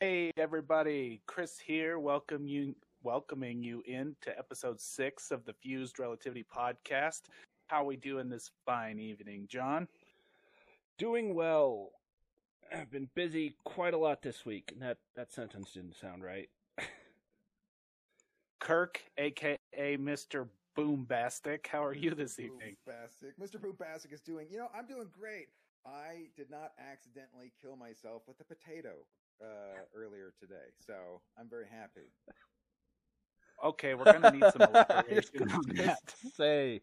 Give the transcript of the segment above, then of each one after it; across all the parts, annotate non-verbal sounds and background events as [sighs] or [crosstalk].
Hey everybody, Chris here. Welcome you, welcoming you in to episode six of the Fuzed Relativity podcast. How we doing this fine evening, John? Doing well. [clears throat] I've been busy quite a lot this week. And that that sentence didn't sound right. [laughs] Kirk, aka Mr. Boombastic, how are you this evening? Boombastic. Mr. Boombastic is doing, you know, I'm doing great. I did not accidentally kill myself with a potato uh, earlier today, so I'm very happy. Okay, we're gonna need some [laughs] elaboration on that. [laughs] Say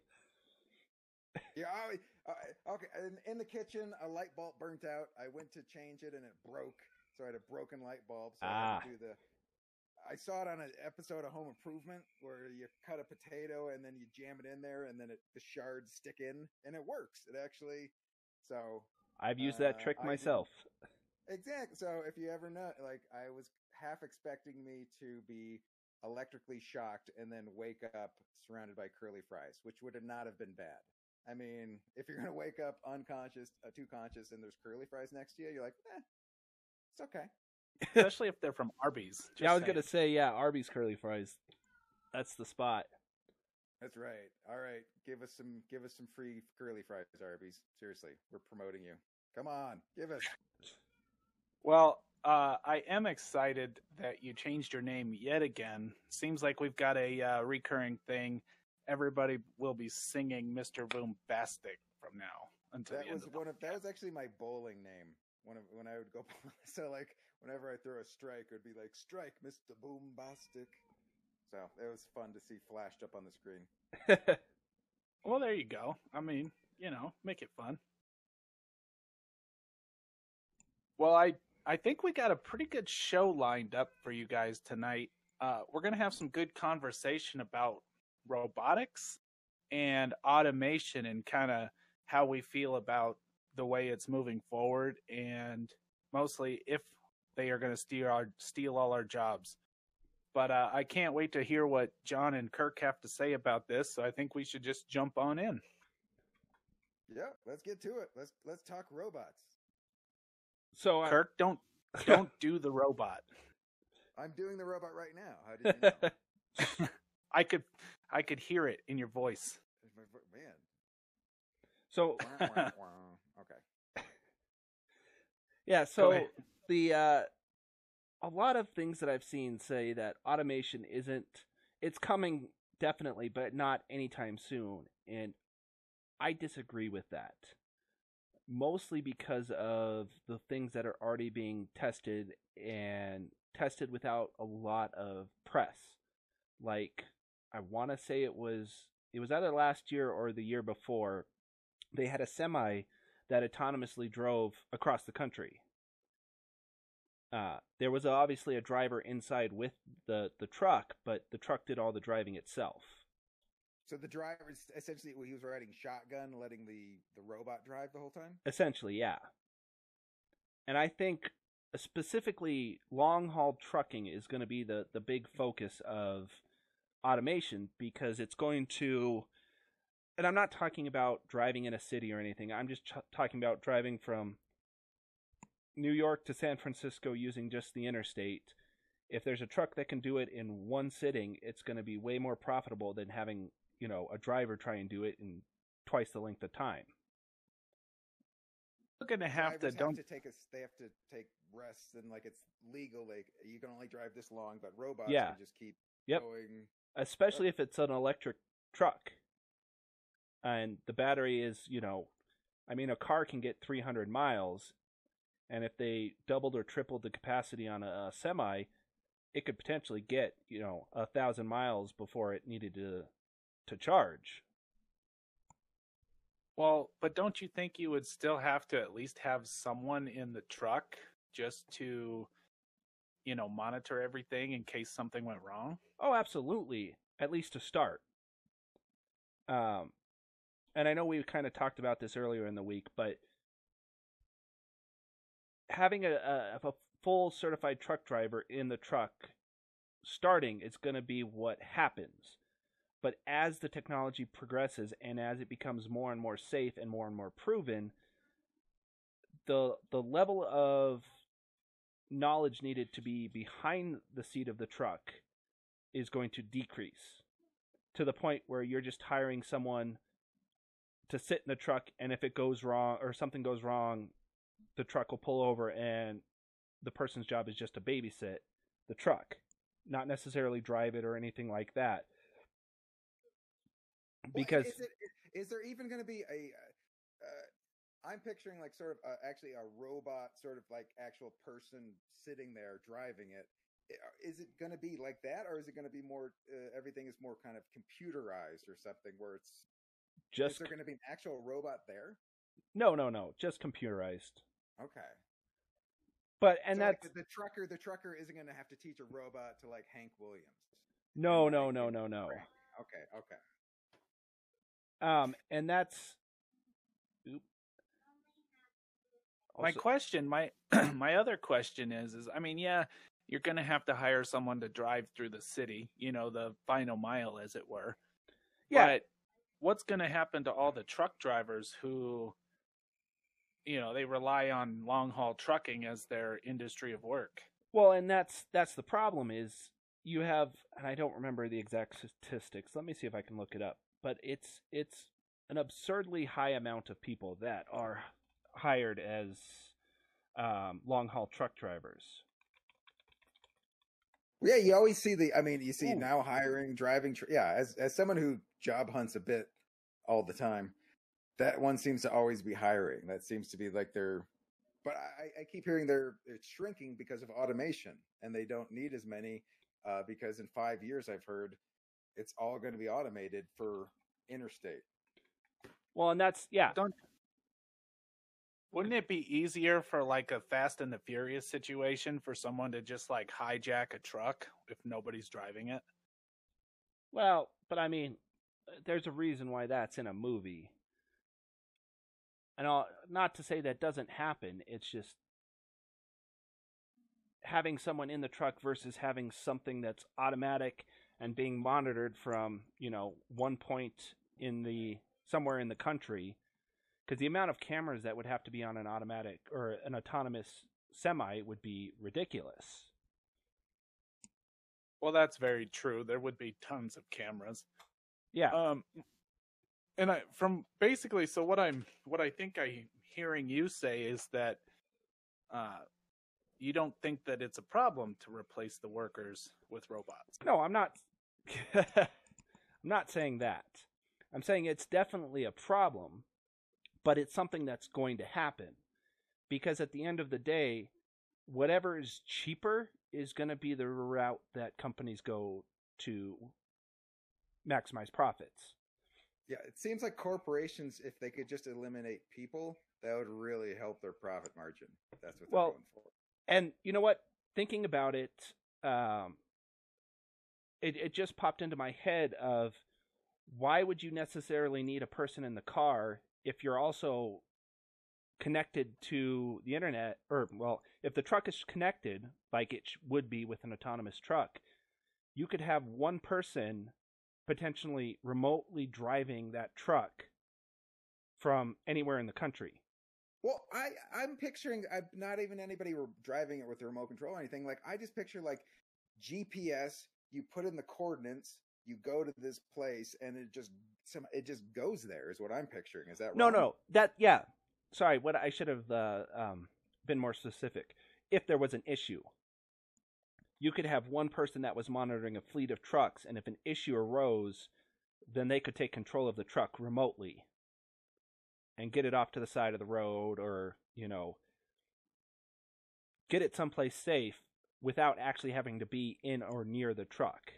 Yeah, I, I, okay. In, in the kitchen, a light bulb burnt out. I went to change it, and it broke. So I had a broken light bulb. So I Ah. had to do the. I saw it on an episode of Home Improvement where you cut a potato and then you jam it in there, and then it, the shards stick in, and it works. It actually. So I've used that Uh, trick I did- myself. Exactly. So if you ever know, like, I was half expecting me to be electrically shocked and then wake up surrounded by curly fries, which would have not have been bad. I mean, [laughs] if you're gonna wake up unconscious, uh, too conscious, and there's curly fries next to you, you're like, eh, it's okay. Especially if they're from Arby's. Yeah, I was gonna say yeah, Arby's curly fries. That's the spot. That's right. All right, give us some, give us some free curly fries, Arby's. Seriously, we're promoting you. Come on, give us. [laughs] Well, uh, I am excited that you changed your name yet again. Seems like we've got a uh, recurring thing. Everybody will be singing Mr. Boombastic from now until That the end was of one of that was actually my bowling name. When when I would go, [laughs] so like whenever I throw a strike, it would be like strike, Mister Boombastic. So it was fun to see flashed up on the screen. [laughs] Well, there you go. I mean, you know, make it fun. Well, I I think we got a pretty good show lined up for you guys tonight. Uh, we're gonna have some good conversation about robotics and automation and kind of how we feel about the way it's moving forward, and mostly if they are going to steal our steal all our jobs. But uh, I can't wait to hear what John and Kirk have to say about this. So I think we should just jump on in. Yeah, let's get to it. Let's let's talk robots. So I, Kirk, don't [laughs] don't do the robot. I'm doing the robot right now. How did you know? [laughs] I could I could hear it in your voice. Man. so. [laughs] Okay. yeah, so the uh a lot of things that I've seen say that automation isn't it's coming definitely, but not anytime soon. And I disagree with that. Mostly because of the things that are already being tested and tested without a lot of press. Like I want to say it was it was either last year or the year before they had a semi that autonomously drove across the country. Uh, there was obviously a driver inside with the, the truck, but the truck did all the driving itself. So the driver is essentially he was riding shotgun, letting the the robot drive the whole time. Essentially, yeah. And I think specifically long haul trucking is going to be the, the big focus of automation because it's going to. And I'm not talking about driving in a city or anything. I'm just ch- talking about driving from New York to San Francisco using just the interstate. If there's a truck that can do it in one sitting, it's going to be way more profitable than having, you know, a driver try and do it in twice the length of time. We're gonna have to don't have to take a they have to take rests and like it's legal. Like you can only drive this long, but robots Yeah. can just keep Yep. going. especially if it's an electric truck and the battery is you know i mean a car can get 300 miles and if they doubled or tripled the capacity on a, a semi it could potentially get you know a thousand miles before it needed to to charge. Well, but don't you think you would still have to at least have someone in the truck just to you know monitor everything in case something went wrong? oh absolutely at least to start. Um and i know we kind of talked about this earlier in the week but having a, a, a full certified truck driver in the truck starting is going to be what happens but as the technology progresses and as it becomes more and more safe and more and more proven the the level of knowledge needed to be behind the seat of the truck is going to decrease to the point where you're just hiring someone to sit in the truck and if it goes wrong or something goes wrong the truck will pull over and the person's job is just to babysit the truck not necessarily drive it or anything like that because is, it, is there even going to be a uh, i'm picturing like sort of uh, actually a robot sort of like actual person sitting there driving it is it going to be like that or is it going to be more uh, everything is more kind of computerized or something where it's just is there going to be an actual robot there? No, no, no, just computerized. Okay. But and so that's like the, the, trucker. The trucker isn't going to have to teach a robot to like Hank Williams. No, no, no, no, [laughs] no. Okay, okay. Um, and that's. My question, my [clears throat] my other question is, is I mean, yeah, you're going to have to hire someone to drive through the city, you know, the final mile, as it were. Yeah. But what's going to happen to all the truck drivers who you know they rely on long haul trucking as their industry of work well and that's that's the problem is you have and i don't remember the exact statistics let me see if i can look it up but it's it's an absurdly high amount of people that are hired as um, long haul truck drivers yeah, you always see the. I mean, you see Ooh. now hiring, driving. yeah, as as someone who job hunts a bit all the time, that one seems to always be hiring. That seems to be like their. But I, I keep hearing they're it's shrinking because of automation, and they don't need as many uh, because in five years I've heard it's all going to be automated for interstate. Well, and that's yeah. Don't wouldn't it be easier for like a Fast and the Furious situation for someone to just like hijack a truck if nobody's driving it? Well, but I mean, uh, there's a reason why that's in a movie. And I'll, not to say that doesn't happen, it's just having someone in the truck versus having something that's automatic and being monitored from, you know, one point in the somewhere in the country because the amount of cameras that would have to be on an automatic or an autonomous semi would be ridiculous. Well, that's very true. There would be tons of cameras. Yeah. Um, and I from basically, so what I'm what I think I'm hearing you say is that uh, you don't think that it's a problem to replace the workers with robots. No, I'm not. [laughs] I'm not saying that. I'm saying it's definitely a problem but it's something that's going to happen because at the end of the day, whatever is cheaper is going to be the route that companies go to maximize profits. Yeah, it seems like corporations, if they could just eliminate people, that would really help their profit margin. That's what they're well, going for. And you know what? Thinking about it, um, it it just popped into my head of why would you necessarily need a person in the car if you're also connected to the internet, or well, if the truck is connected, like it would be with an autonomous truck, you could have one person potentially remotely driving that truck from anywhere in the country. Well, I I'm picturing I'm not even anybody were driving it with a remote control or anything. Like I just picture like GPS. You put in the coordinates, you go to this place, and it just some it just goes there is what I'm picturing. Is that wrong? No, no. That yeah. Sorry, what I should have uh, um, been more specific. If there was an issue, you could have one person that was monitoring a fleet of trucks, and if an issue arose, then they could take control of the truck remotely and get it off to the side of the road, or you know, get it someplace safe without actually having to be in or near the truck.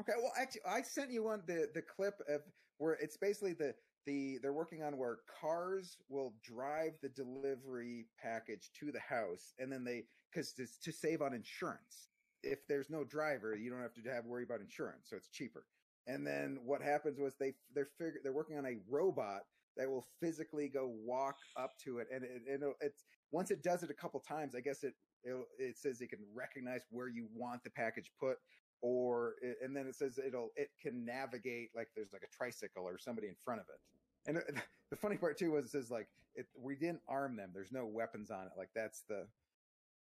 Okay, well, actually, I sent you one the the clip of where it's basically the the they're working on where cars will drive the delivery package to the house, and then they to, to save on insurance. If there's no driver, you don't have to have worry about insurance, so it's cheaper. And then what happens was they they're figure, they're working on a robot that will physically go walk up to it, and it, it it's once it does it a couple times, I guess it it, it says it can recognize where you want the package put or and then it says it'll it can navigate like there's like a tricycle or somebody in front of it. And [laughs] the funny part too was it says like it, we didn't arm them. There's no weapons on it. Like that's the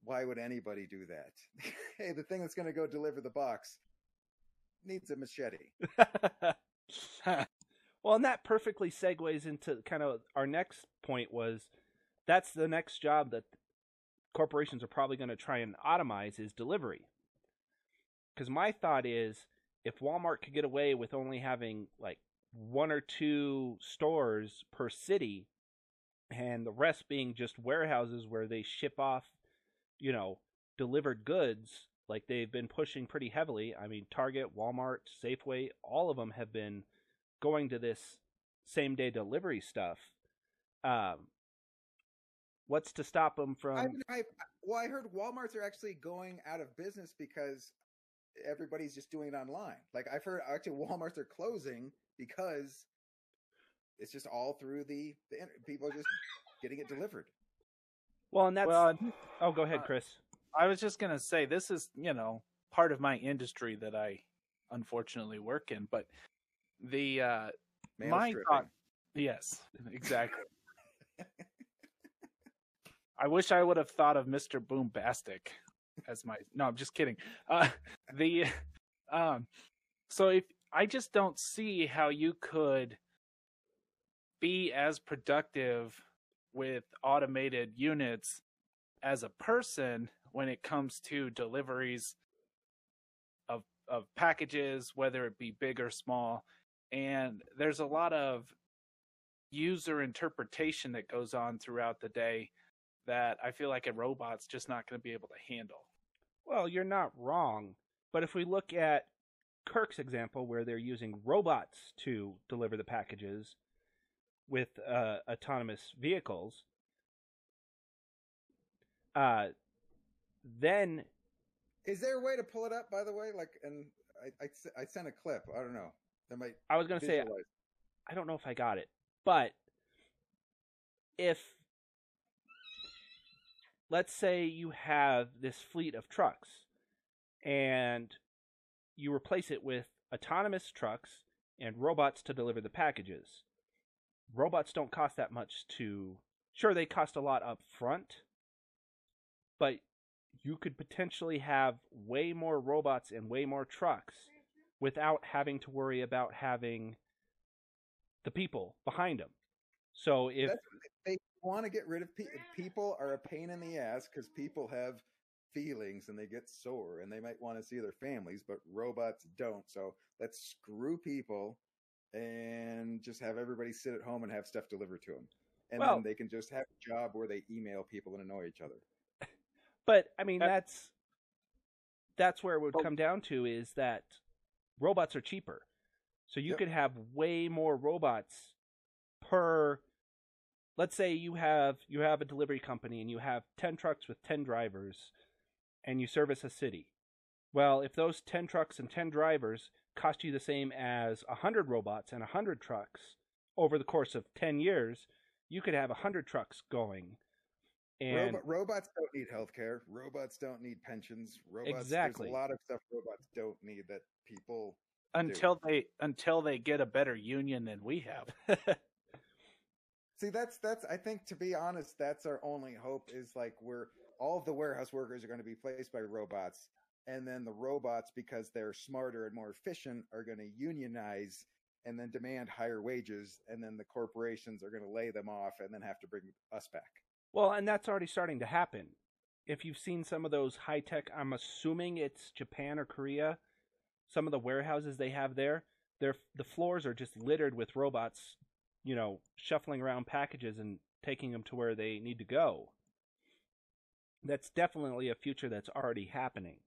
why would anybody do that? [laughs] hey, the thing that's going to go deliver the box needs a machete. [laughs] well, and that perfectly segues into kind of our next point was that's the next job that corporations are probably going to try and automize is delivery. Because my thought is if Walmart could get away with only having like one or two stores per city and the rest being just warehouses where they ship off, you know, delivered goods like they've been pushing pretty heavily. I mean, Target, Walmart, Safeway, all of them have been going to this same day delivery stuff. Um, what's to stop them from? I, I, well, I heard WalMarts are actually going out of business because everybody's just doing it online. Like I've heard actually WalMarts are closing because it's just all through the, the people are just getting it delivered. Well, and that's Well, oh, go ahead, Chris. I was just gonna say this is you know part of my industry that I unfortunately work in, but the uh, my thought, yes, exactly. I wish I would have thought of Mister Boombastic as my. No, I'm just kidding. Uh, the um, so if I just don't see how you could be as productive with automated units as a person when it comes to deliveries of of packages, whether it be big or small. And there's a lot of user interpretation that goes on throughout the day that I feel like a robot's just not going to be able to handle. Well, you're not wrong. But if we look at Kirk's example, where they're using robots to deliver the packages with uh, autonomous vehicles, uh, then Is there a way to pull it up? By the way, like, and I I sent a clip. I don't know. That might I was going to say. I don't know if I got it, but if let's say you have this fleet of trucks and you replace it with autonomous trucks and robots to deliver the packages. Robots don't cost that much to sure they cost a lot up front, but you could potentially have way more robots and way more trucks without having to worry about having the people behind them. So if That's they want to get rid of pe- people are a pain in the ass because people have feelings and they get sore and they might want to see their families, but robots don't. So let's screw people and just have everybody sit at home and have stuff delivered to them. And Well- then they can just have a job where they email people and annoy each other. [laughs] But I mean, that's that's where it would come down to is that robots are cheaper, so you Yep. could have way more robots per. Let's say you have you have a delivery company and you have ten trucks with ten drivers, and you service a city. Well, if those ten trucks and ten drivers cost you the same as hundred robots and hundred trucks over the course of ten years, you could have hundred trucks going. And Robo- robots don't need healthcare. Robots don't need pensions. Robots, Exactly. There's a lot of stuff robots don't need that people. Until they until they get a better union than we have. [laughs] See, that's that's. I think to be honest, that's our only hope. Is like we're all of the warehouse workers are going to be placed by robots, and then the robots, because they're smarter and more efficient, are going to unionize and then demand higher wages, and then the corporations are going to lay them off and then have to bring us back. Well, and that's already starting to happen. If you've seen some of those high tech, I'm assuming it's Japan or Korea, some of the warehouses they have there, they're, the floors are just littered with robots, you know, shuffling around packages and taking them to where they need to go. That's definitely a future that's already happening.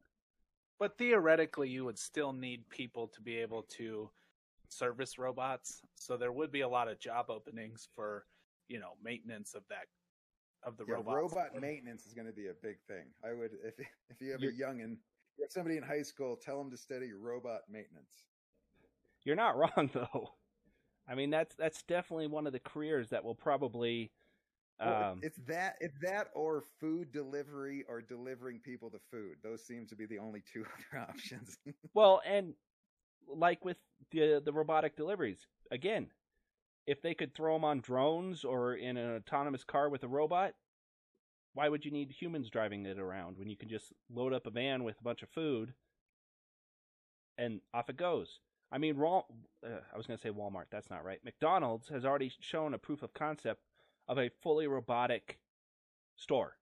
But theoretically, you would still need people to be able to service robots. So there would be a lot of job openings for, you know, maintenance of that of the Yeah, robots. robot maintenance is going to be a big thing. I would if if you have You're- a youngin, you have somebody in high school, tell them to study robot maintenance. You're not [laughs] wrong though. I mean, that's that's definitely one of the careers that will probably Well, um, it's that it's that or food delivery or delivering people the food. Those seem to be the only two [laughs] other options. Well, and like with the the robotic deliveries, again, if they could throw them on drones or in an autonomous car with a robot, why would you need humans driving it around when you can just load up a van with a bunch of food and off it goes? I mean, Raw, uh, I was going to say Walmart. That's not right. McDonald's has already shown a proof of concept of a fully robotic store.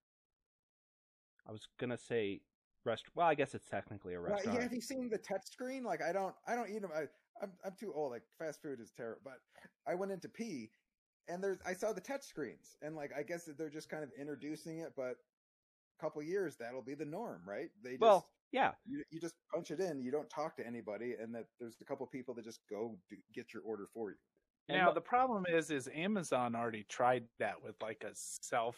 I was going to say rest. Well, I guess it's technically a Well, restaurant. yeah, have you seen the touch screen? Like, I don't, I don't eat them. I, I'm, I'm too old. Like, fast food is terrible. But I went into pee, and there's, I saw the touch screens, and like, I guess that they're just kind of introducing it. But a couple years, that'll be the norm, right? They just, well, yeah, you, you just punch it in. You don't talk to anybody, and that there's a couple people that just go do, get your order for you. Now the problem is, is Amazon already tried that with like a self,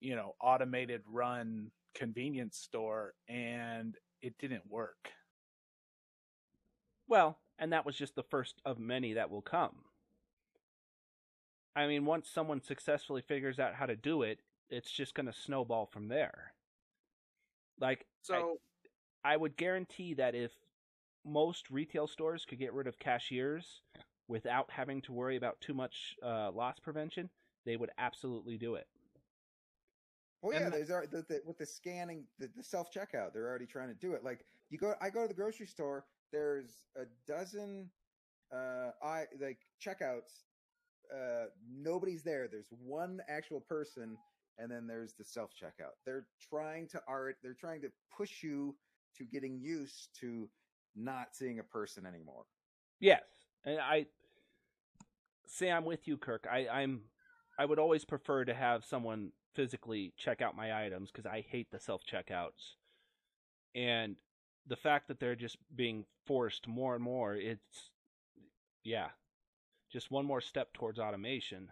you know, automated run convenience store, and it didn't work. Well, and that was just the first of many that will come. I mean, once someone successfully figures out how to do it, it's just going to snowball from there. Like, So I would guarantee that if most retail stores could get rid of cashiers without having to worry about too much uh, loss prevention, they would absolutely do it. Well, yeah, the- there's the, the, with the scanning, the, the self checkout. They're already trying to do it. Like you go, I go to the grocery store. There's a dozen, uh, I like checkouts. Uh, nobody's there. There's one actual person, and then there's the self checkout. They're trying to art. They're trying to push you to getting used to not seeing a person anymore. Yes, and I say I'm with you, Kirk. I, I'm I would always prefer to have someone physically check out my items because I hate the self checkouts, and the fact that they're just being forced more and more, it's yeah, just one more step towards automation.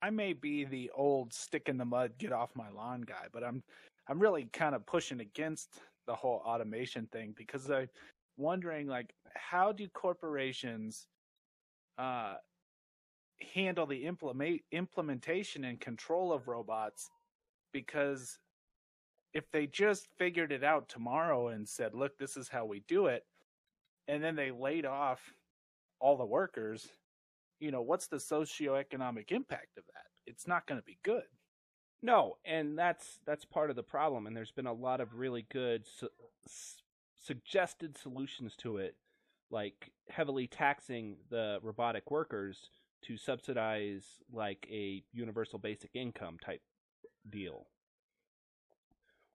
I may be the old stick in the mud, get off my lawn guy, but I'm I'm really kind of pushing against the whole automation thing because I'm wondering like how do corporations uh handle the implement implementation and control of robots because if they just figured it out tomorrow and said, "Look, this is how we do it," and then they laid off all the workers, you know, what's the socioeconomic impact of that? It's not going to be good. No, and that's that's part of the problem. And there's been a lot of really good su- suggested solutions to it, like heavily taxing the robotic workers to subsidize like a universal basic income type deal.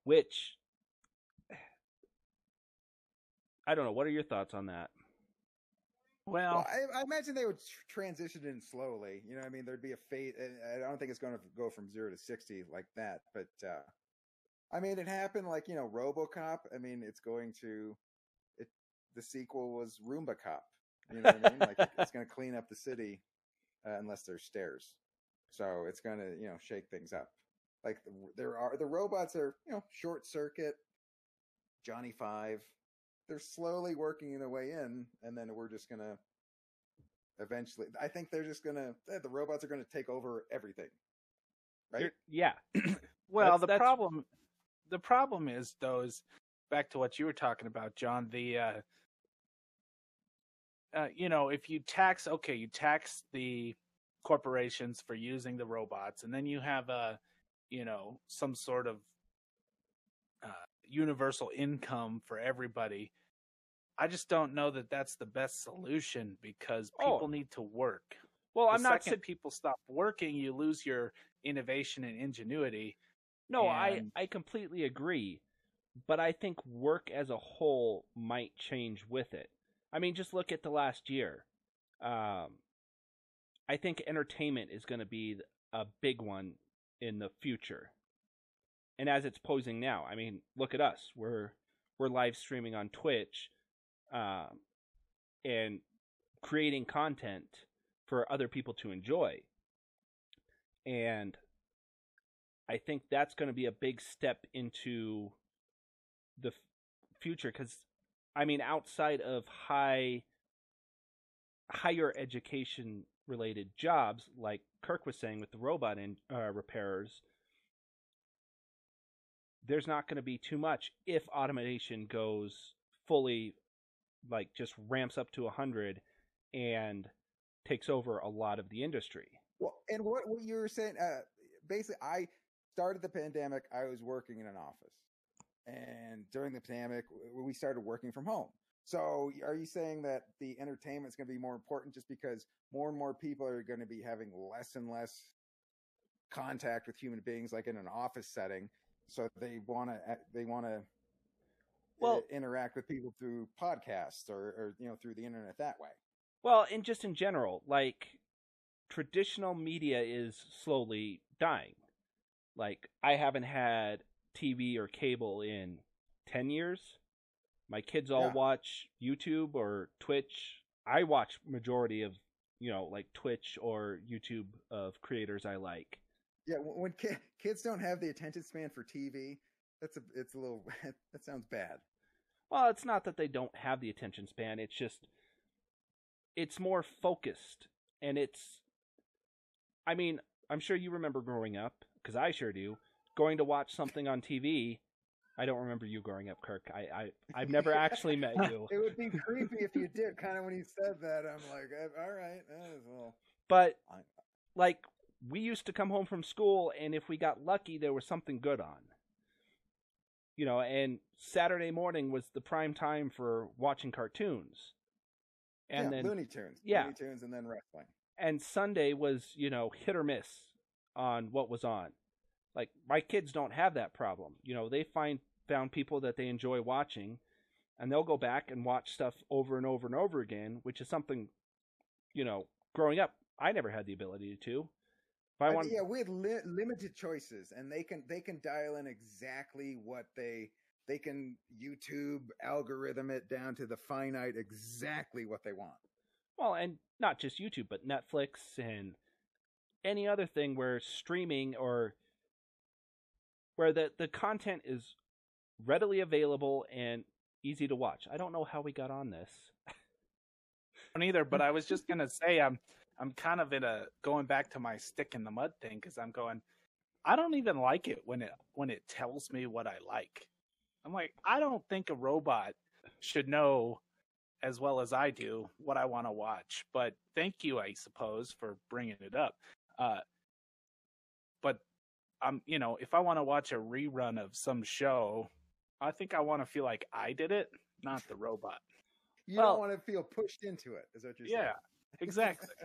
Which I don't know. What are your thoughts on that? Well, Well, I, I imagine they would tr- transition in slowly. You know, what I mean, there'd be a fate. I don't think it's going to go from zero to sixty like that. But uh, I mean, it happened like you know, RoboCop. I mean, it's going to. It the sequel was Roomba Cop. You know what I mean? Like it- it's [laughs] going to clean up the city, uh, unless there's stairs. So it's going to you know shake things up. Like there are the robots are you know short circuit, Johnny Five. They're slowly working their way in, and then we're just gonna eventually. I think they're just gonna. eh, The robots are gonna take over everything. Right? You're- yeah. [clears throat] well, that's- the that's- problem, the problem is though is back to what you were talking about, John. The, uh, uh, you know, if you tax, okay, you tax the corporations for using the robots, and then you have a, you know, some sort of uh, universal income for everybody. I just don't know that that's the best solution because Oh. people need to work. Well, the I'm not. saying people stop working, you lose your innovation and ingenuity. no, I I completely agree, but I think work as a whole might change with it. I mean, just look at the last year. Um, I think entertainment is going to be a big one in the future, and as it's posing now, I mean, look at us. We're we're live streaming on Twitch, um, and creating content for other people to enjoy. And I think that's going to be a big step into the f- future because I mean outside of high higher education related jobs like Kirk was saying with the robot in, uh, repairers there's not going to be too much if automation goes fully like just ramps up to 100 and takes over a lot of the industry. Well, and what what you were saying, uh, basically, I started the pandemic, I was working in an office, and during the pandemic, we started working from home. So, are you saying that the entertainment is going to be more important just because more and more people are going to be having less and less contact with human beings, like in an office setting? So they want to eh, they want to eh, Well- interact with people through podcasts or, or you know through the internet that way. Well, and just in general, like traditional media is slowly dying. Like I haven't had TV or cable in 10 years. My kids all Yeah. watch YouTube or Twitch. I watch majority of, you know, like Twitch or YouTube of creators I like. Yeah, when ki- kids don't have the attention span for TV, that's a it's a little [laughs] that sounds bad. Well, it's not that they don't have the attention span. It's just it's more focused and it's I mean, I'm sure you remember growing up because I sure do. Going to watch something on TV. I don't remember you growing up, Kirk. I, I [laughs] I've never actually met you. It would be creepy if you did. Kind of when you said that, I'm like, eh, all right, eh, well, But like we used to come home from school and if we got lucky there was something good on. You know, and Saturday morning was the prime time for watching cartoons. And yeah, then Looney Tunes, yeah. Looney Tunes, and then wrestling. and Sunday was, you know, hit or miss on what was on. Like my kids don't have that problem. You know, they find found people that they enjoy watching and they'll go back and watch stuff over and over and over again, which is something you know, growing up I never had the ability to. If I want yeah, we had li- limited choices, and they can they can dial in exactly what they they can YouTube algorithm it down to the finite exactly what they want. well, and not just YouTube, but Netflix and any other thing where streaming or where the the content is readily available and easy to watch. I don't know how we got on this. don't either, but I was just [laughs] gonna say I'm I'm kind of in a going back to my stick in the mud thing because I'm going. I don't even like it when it when it tells me what I like. I'm like, I don't think a robot should know as well as I do what I want to watch. But thank you, I suppose, for bringing it up. Uh, I'm, you know, if I want to watch a rerun of some show, I think I want to feel like I did it, not the robot. You Well- don't want to feel pushed into it. Is what you're saying? Yeah, exactly. [laughs]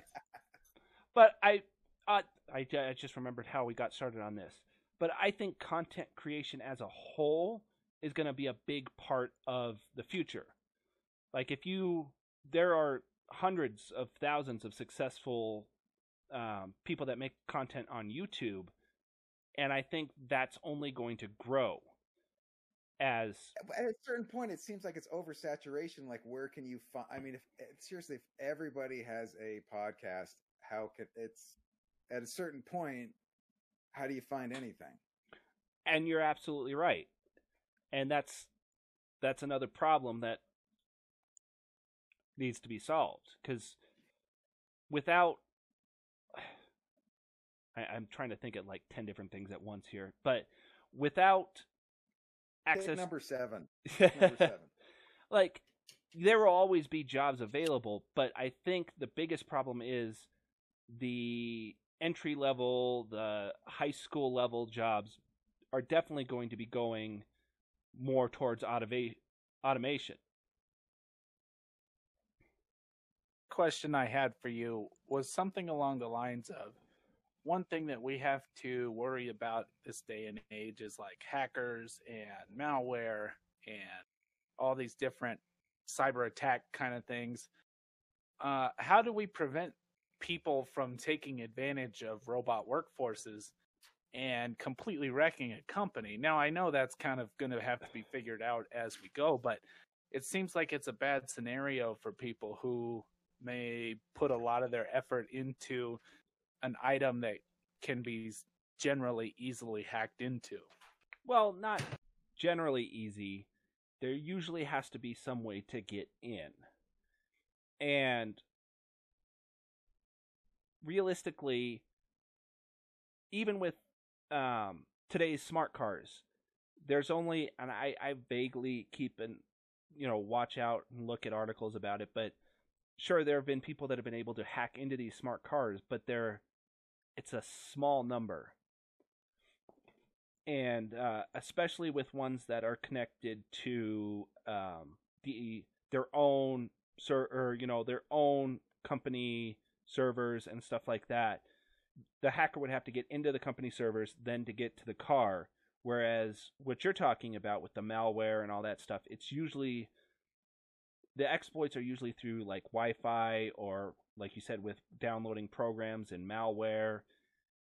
But I, uh, I, I just remembered how we got started on this. But I think content creation as a whole is going to be a big part of the future. Like if you, there are hundreds of thousands of successful um, people that make content on YouTube, and I think that's only going to grow as At a certain point, it seems like it's oversaturation. Like, where can you find? I mean, if seriously, if everybody has a podcast, how could it's at a certain point? How do you find anything? and you're absolutely right and that's that's another problem that needs to be solved because without I, i'm trying to think of like 10 different things at once here but without Take access number seven. Number [laughs] seven. like there will always be jobs available but i think the biggest problem is the entry level the high school level jobs are definitely going to be going more towards automa- automation question I had for you was something along the lines of one thing that we have to worry about this day and age is like hackers and malware and all these different cyber attack kind of things. Uh, how do we prevent people from taking advantage of robot workforces and completely wrecking a company? Now, I know that's kind of going to have to be figured out as we go, but it seems like it's a bad scenario for people who may put a lot of their effort into an item that can be generally easily hacked into. well not generally easy there usually has to be some way to get in and realistically even with um, today's smart cars there's only and I, I vaguely keep an you know watch out and look at articles about it but sure there have been people that have been able to hack into these smart cars but they're it's a small number and uh, especially with ones that are connected to um, the their own ser- or you know their own company servers and stuff like that. The hacker would have to get into the company servers, then to get to the car. Whereas what you're talking about with the malware and all that stuff, it's usually the exploits are usually through like Wi-Fi or like you said with downloading programs and malware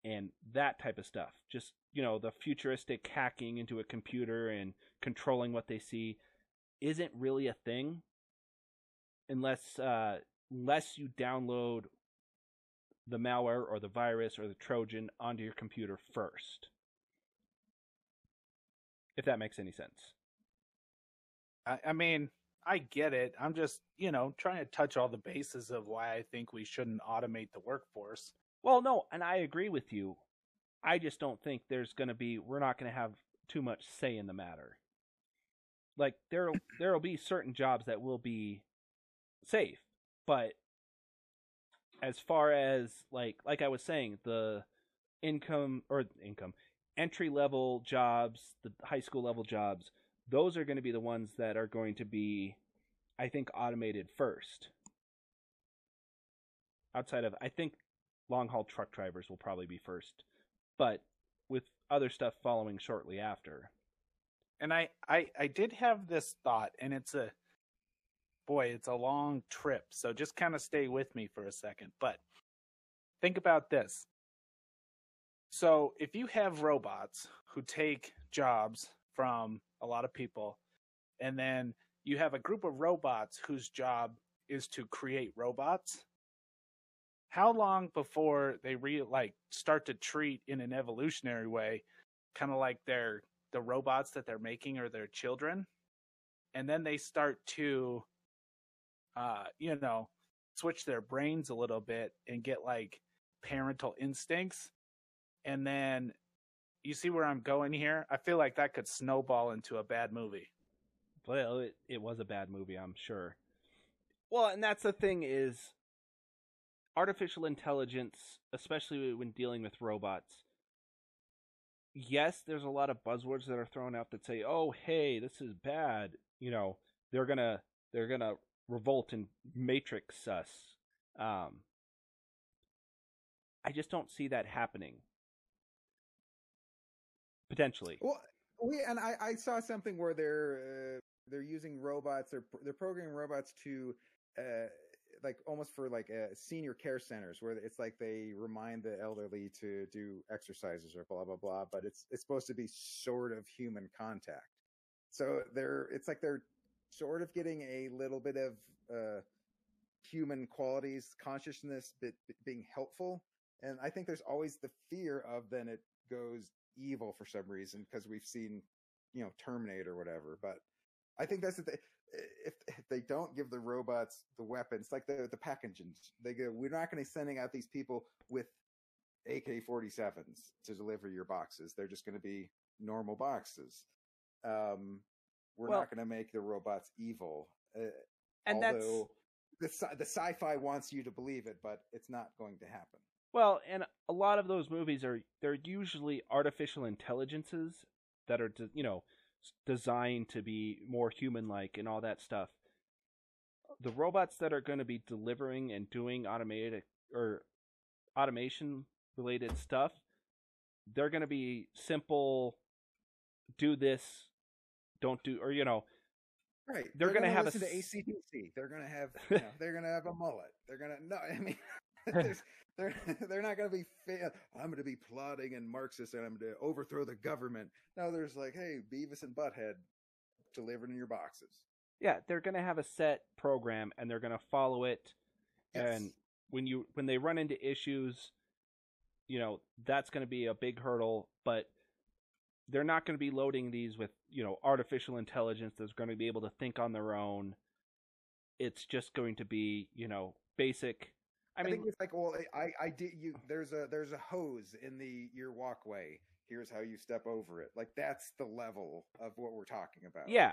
and that type of stuff. Just, you know, the futuristic hacking into a computer and controlling what they see isn't really a thing unless uh unless you download the malware or the virus or the trojan onto your computer first. If that makes any sense. I, I mean, I get it. I'm just, you know, trying to touch all the bases of why I think we shouldn't automate the workforce. Well, no, and I agree with you. I just don't think there's going to be we're not going to have too much say in the matter. Like there [clears throat] there'll be certain jobs that will be safe, but as far as like like I was saying, the income or income entry level jobs, the high school level jobs, those are going to be the ones that are going to be I think automated first. Outside of I think long haul truck drivers will probably be first, but with other stuff following shortly after. And I, I, I did have this thought, and it's a boy, it's a long trip, so just kind of stay with me for a second. But think about this. So if you have robots who take jobs from a lot of people, and then you have a group of robots whose job is to create robots, how long before they re like start to treat in an evolutionary way kind of like their the robots that they're making are their children? And then they start to uh you know switch their brains a little bit and get like parental instincts. And then you see where I'm going here I feel like that could snowball into a bad movie well it, it was a bad movie I'm sure well and that's the thing is artificial intelligence, especially when dealing with robots, yes, there's a lot of buzzwords that are thrown out that say, "Oh, hey, this is bad." You know, they're gonna they're gonna revolt and matrix us. Um, I just don't see that happening. Potentially. Well, we and I, I saw something where they're uh, they're using robots. They're they're programming robots to uh, like almost for like uh, senior care centers where it's like they remind the elderly to do exercises or blah blah blah but it's it's supposed to be sort of human contact so they're it's like they're sort of getting a little bit of uh, human qualities consciousness bit, being helpful and i think there's always the fear of then it goes evil for some reason because we've seen you know terminate or whatever but i think that's the thing if, if they don't give the robots the weapons, like the the packagings, they go, we're not going to be sending out these people with AK-47s to deliver your boxes. They're just going to be normal boxes. Um, we're well, not going to make the robots evil. Uh, and although that's the the sci-fi wants you to believe it, but it's not going to happen. Well, and a lot of those movies are they're usually artificial intelligences that are you know designed to be more human like and all that stuff. The robots that are going to be delivering and doing automated or automation related stuff, they're going to be simple do this, don't do or you know, Right. They're, they're going to have listen a... to ACDC. They're going to have, you know, [laughs] they're going to have a mullet. They're going to no. I mean, [laughs] [laughs] they're [laughs] they're not going to be. Fa- I'm going to be plotting and Marxist, and I'm going to overthrow the government. No, there's like, hey, Beavis and Butthead delivered in your boxes. Yeah, they're going to have a set program, and they're going to follow it. Yes. And when you when they run into issues, you know that's going to be a big hurdle. But they're not going to be loading these with you know artificial intelligence that's going to be able to think on their own. It's just going to be you know basic I, mean, think it's like, well, I, I did you. There's a there's a hose in the your walkway. Here's how you step over it. Like that's the level of what we're talking about. Yeah,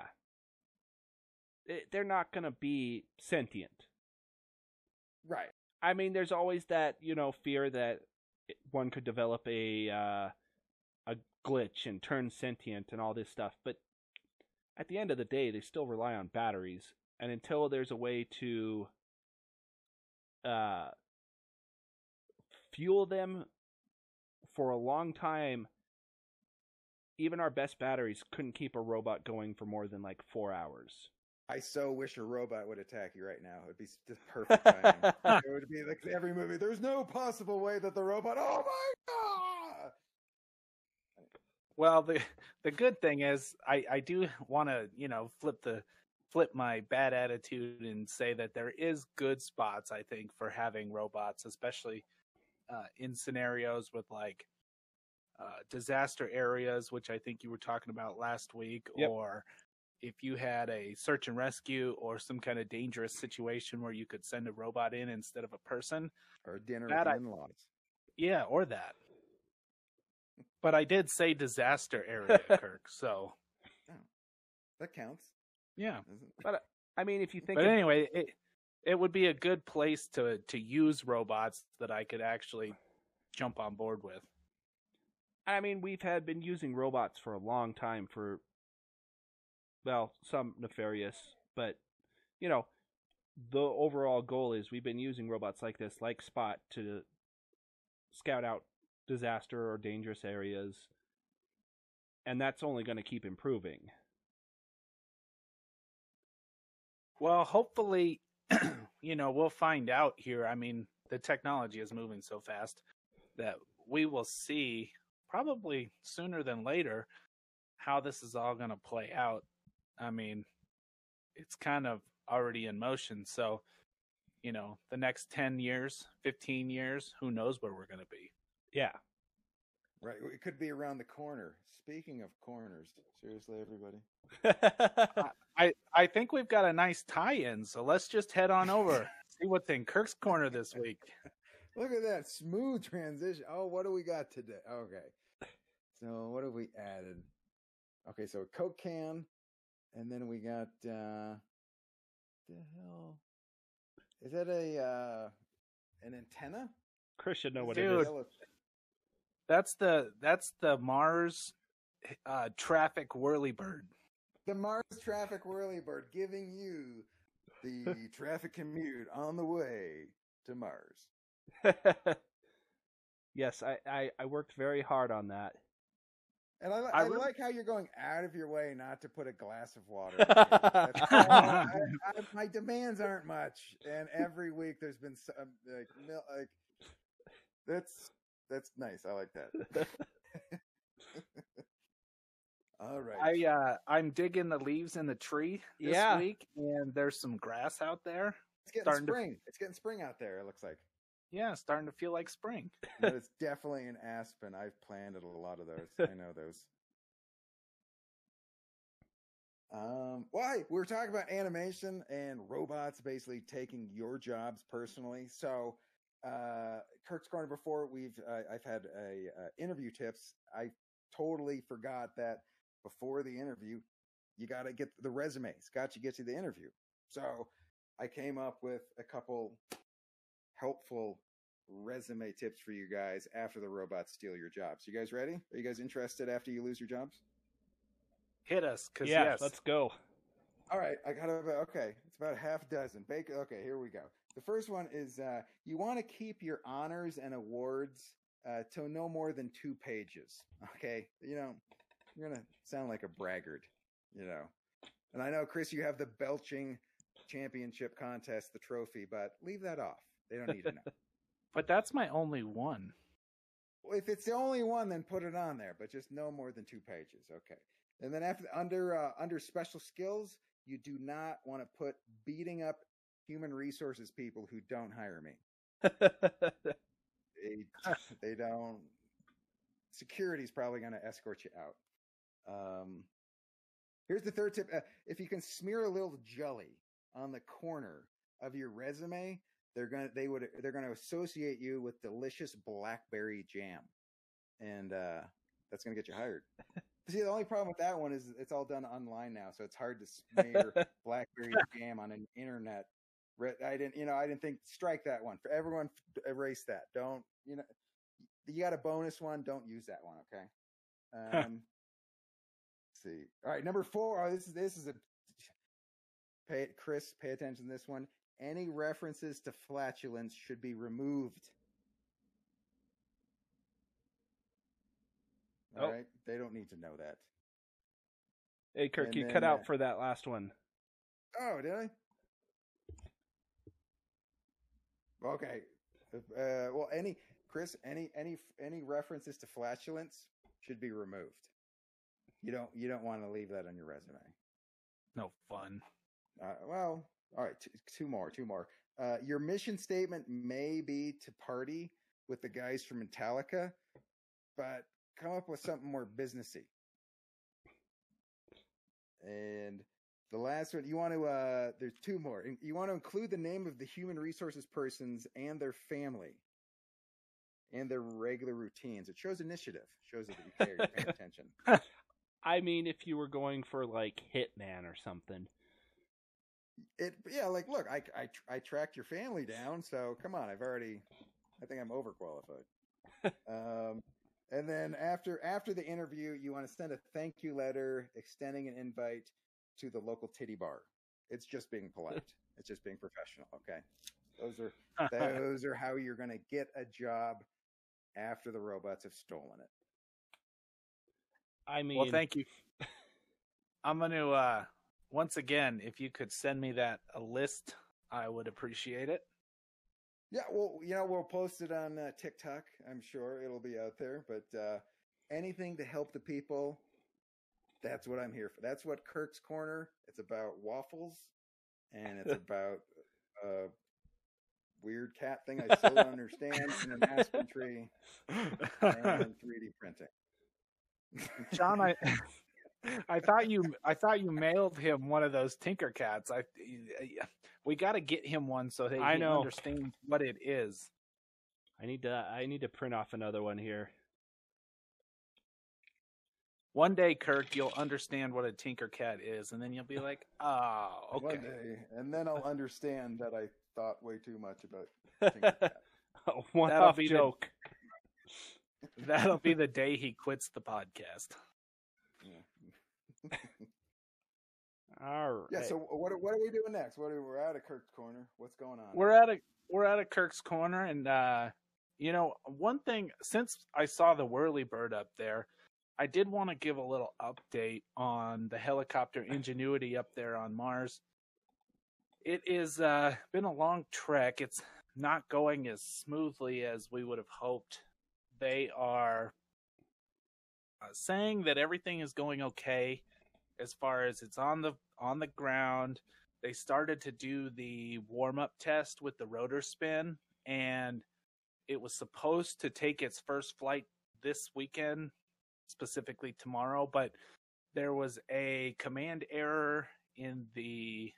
they're not gonna be sentient, right? I mean, there's always that you know fear that one could develop a uh, a glitch and turn sentient and all this stuff, but at the end of the day, they still rely on batteries. And until there's a way to uh, fuel them for a long time, even our best batteries couldn't keep a robot going for more than like four hours. I so wish a robot would attack you right now. It'd be just perfect timing. [laughs] it would be like every movie. There's no possible way that the robot. Oh my god! Well, the the good thing is, I I do want to you know flip the flip my bad attitude and say that there is good spots. I think for having robots, especially uh, in scenarios with like uh, disaster areas, which I think you were talking about last week, Yep. or if you had a search and rescue or some kind of dangerous situation where you could send a robot in instead of a person. Or dinner That with in-laws. Yeah, or that. [laughs] But I did say disaster area, Kirk. So That counts. Yeah. Isn't uh, I mean, if you think But of- anyway, it it would be a good place to to use robots that I could actually jump on board with. I mean, we've had been using robots for a long time for, well, some nefarious, but you know, the overall goal is we've been using robots like this, like Spot, to scout out disaster or dangerous areas, and that's only going to keep improving. Well, hopefully, [clears throat] you know, we'll find out here. I mean, the technology is moving so fast that we will see probably sooner than later how this is all going to play out. I mean, it's kind of already in motion. So, you know, the next 10 years, 15 years, who knows where we're going to be. Yeah. Right. It could be around the corner. Speaking of corners, seriously, everybody. [laughs] I, I think we've got a nice tie in. So let's just head on over, [laughs] see what's in Kirk's corner this week. [laughs] Look at that smooth transition. Oh, what do we got today? Okay. So what have we added? Okay, so a Coke can, and then we got uh the hell is that a uh an antenna? Chris should know what Dude. it is. That's the that's the Mars uh, traffic whirlybird. The Mars traffic whirlybird giving you the [laughs] traffic commute on the way to Mars. [laughs] yes, I, I, I worked very hard on that. And I, I I really- like how you're going out of your way not to put a glass of water. in here. That's [laughs] all- I, I, my demands aren't much, and every week there's been some like, like that's that's nice. I like that. [laughs] all right. I uh, I'm digging the leaves in the tree this Yeah. week, and there's some grass out there. it's getting starting to- spring. It's getting spring out there. It looks like. Yeah, starting to feel like spring. But it's [laughs] definitely an aspen. I've planted a lot of those. I know those. Um, why we were talking about automation and robots basically taking your jobs personally. So, uh, Kirk's corner before we've uh, I've had a uh, interview tips. I totally forgot that before the interview, you got to get the resumes. Got you get to the interview. So, I came up with a couple helpful resume tips for you guys after the robots steal your jobs. You guys ready? Are you guys interested after you lose your jobs? Hit us, cause yeah, yes, let's go. All right, I got about okay. It's about a half dozen. Bake. Okay, here we go. The first one is uh, you want to keep your honors and awards uh, to no more than two pages. Okay, you know you're gonna sound like a braggart, you know. And I know, Chris, you have the belching championship contest, the trophy, but leave that off. They don't need to know. [laughs] but that's my only one. Well, if it's the only one, then put it on there, but just no more than two pages. Okay. And then after under uh, under special skills, you do not want to put beating up human resources people who don't hire me. [laughs] They [laughs] they don't. Security's probably going to escort you out. Um, here's the third tip: uh, if you can smear a little jelly on the corner of your resume, they're gonna they would they're gonna associate you with delicious blackberry jam, and uh, that's gonna get you hired. See, the only problem with that one is it's all done online now, so it's hard to smear [laughs] blackberry jam on an internet. I didn't, you know, I didn't think strike that one for everyone. Erase that. Don't, you know, you got a bonus one. Don't use that one. Okay. Um, let's see. All right, number four. Oh, this is this is a pay it, Chris. Pay attention to this one. Any references to flatulence should be removed. All Oh. right, they don't need to know that. Hey, Kirk, And you then, cut out uh, for that last one. Oh, did I? Okay. Uh, well, any Chris, any any any references to flatulence should be removed. You don't you don't want to leave that on your resume. No fun. Uh, well, all right, two, two more, two more. Uh, your mission statement may be to party with the guys from Metallica, but come up with something more businessy. And the last one, you want to, uh, there's two more. You want to include the name of the human resources persons and their family and their regular routines. It shows initiative, shows that you care, you're paying [laughs] attention. I mean, if you were going for like Hitman or something. it yeah like look i i i tracked your family down so come on i've already i think i'm overqualified um and then after after the interview you want to send a thank you letter extending an invite to the local titty bar it's just being polite [laughs] it's just being professional okay those are [laughs] those are how you're going to get a job after the robots have stolen it I mean, Well, thank you. [laughs] I'm going to, uh, once again, if you could send me that a list, I would appreciate it. Yeah, well, you know, we'll post it on uh, TikTok. I'm sure it'll be out there. But uh, anything to help the people, that's what I'm here for. That's what Kirk's Corner. It's about waffles, and it's [laughs] about a weird cat thing I still don't understand, and an aspen tree, and 3D printing. John, I, [laughs] I thought you, I thought you mailed him one of those Tinker Cats. I, we got to get him one so that I he know. understands what it is. I need to I need to print off another one here. One day, Kirk, you'll understand what a Tinker Cat is, and then you'll be like, "Oh, [laughs] okay." One day, and then I'll understand that I thought way too much about [laughs] Tinkercad. one That'll off be the- joke. [laughs] That'll be the day he quits the podcast. All right. Yeah. So what are, what are we doing next? What are we're out of Kirk's corner? What's going on? We're at a we're at a Kirk's corner, and uh, you know, one thing since I saw the whirly bird up there, I did want to give a little update on the helicopter Ingenuity up there on Mars. It is uh, been a long trek. It's not going as smoothly as we would have hoped. They are uh, saying that everything is going okay as far as it's on the on the ground they started to do the warm up test with the rotor spin, and it was supposed to take its first flight this weekend, specifically tomorrow, but there was a command error in the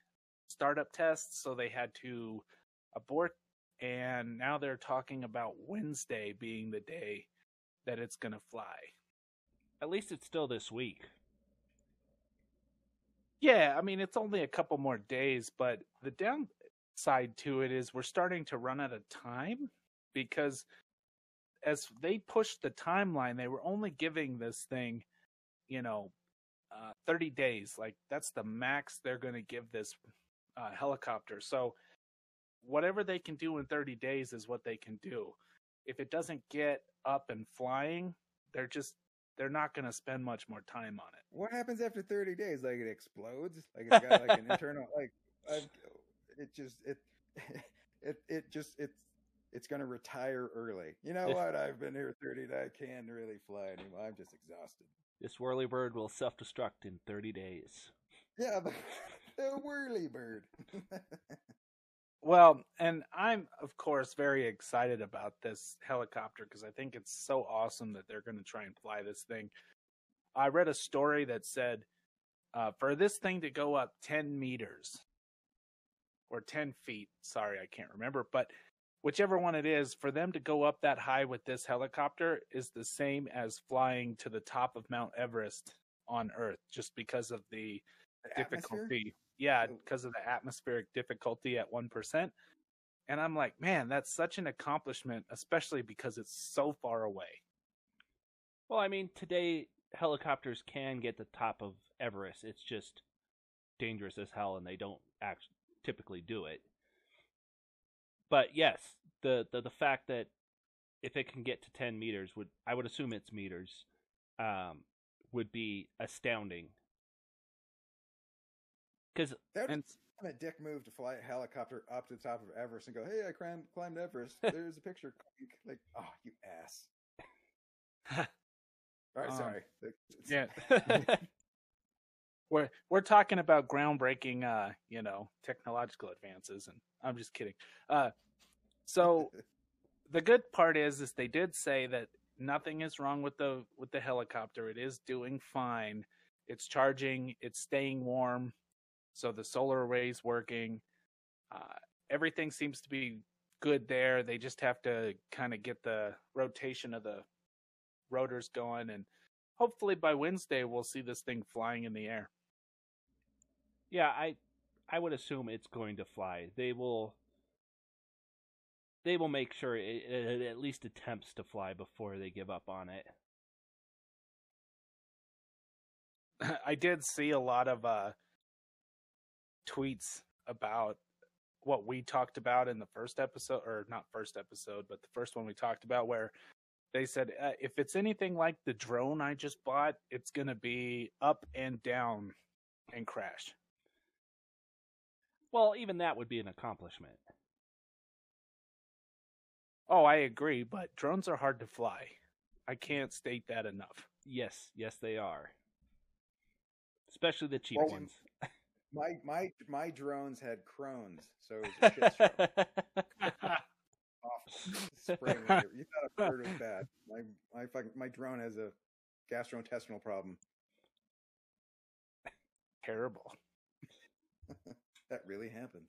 startup test, so they had to abort. And now they're talking about Wednesday being the day that it's going to fly. At least it's still this week. Yeah, I mean it's only a couple more days, but the downside to it is we're starting to run out of time because as they pushed the timeline, they were only giving this thing, you know, uh, 30 days. Like that's the max they're going to give this uh, helicopter. So whatever they can do in 30 days is what they can do. If it doesn't get up and flying, they're just they're not going to spend much more time on it. What happens after 30 days? Like it explodes? Like it's got like an [laughs] internal like I've, it just it [laughs] it it just it's it's going to retire early. You know what? I've been here 30 days. I can't really fly anymore. I'm just exhausted. This whirly bird will self destruct in 30 days. Yeah, the, [laughs] the whirly bird. [laughs] Well, and I'm of course very excited about this helicopter because I think it's so awesome that they're going to try and fly this thing. I read a story that said uh, for this thing to go up 10 meters or 10 feet, sorry, I can't remember, but whichever one it is, for them to go up that high with this helicopter is the same as flying to the top of Mount Everest on Earth just because of the Atmosphere? difficulty. Yeah, Oh. because of the atmospheric difficulty at 1%. And I'm like, man, that's such an accomplishment, especially because it's so far away. Well, I mean, today helicopters can get the top of Everest. It's just dangerous as hell, and they don't act typically do it. But yes, the, the the fact that if it can get to ten meters would I would assume it's meters, um, would be astounding. Because That And of dick move to fly a helicopter up to the top of Everest and go, "Hey, I climbed climbed Everest. [laughs] There's a picture." Like, oh, you ass. [laughs] All right, Um, sorry. Yeah, [laughs] we're we're talking about groundbreaking, uh, you know, technological advances, and I'm just kidding. Uh, so [laughs] the good part is, is they did say that nothing is wrong with the with the helicopter. It is doing fine. It's charging. It's staying warm. So the solar array's working. Uh, everything seems to be good there. They just have to kind of get the rotation of the rotors going, and hopefully by Wednesday we'll see this thing flying in the air. Yeah, I I would assume it's going to fly. They will they will make sure it, it at least attempts to fly before they give up on it. [laughs] I did see a lot of uh, tweets about what we talked about in the first episode, or not first episode, but the first one we talked about, where they said uh, if it's anything like the drone I just bought, it's going to be up and down and crash. Well, even that would be an accomplishment. Oh, I agree, but drones are hard to fly. I can't state that enough. Yes, yes they are. Especially the cheap Well, ones. my my my drones had Crohn's, so it was a shit show. [laughs] Awful. Spraying. You thought a bird was bad. My my fucking my drone has a gastrointestinal problem. Terrible. That really happened.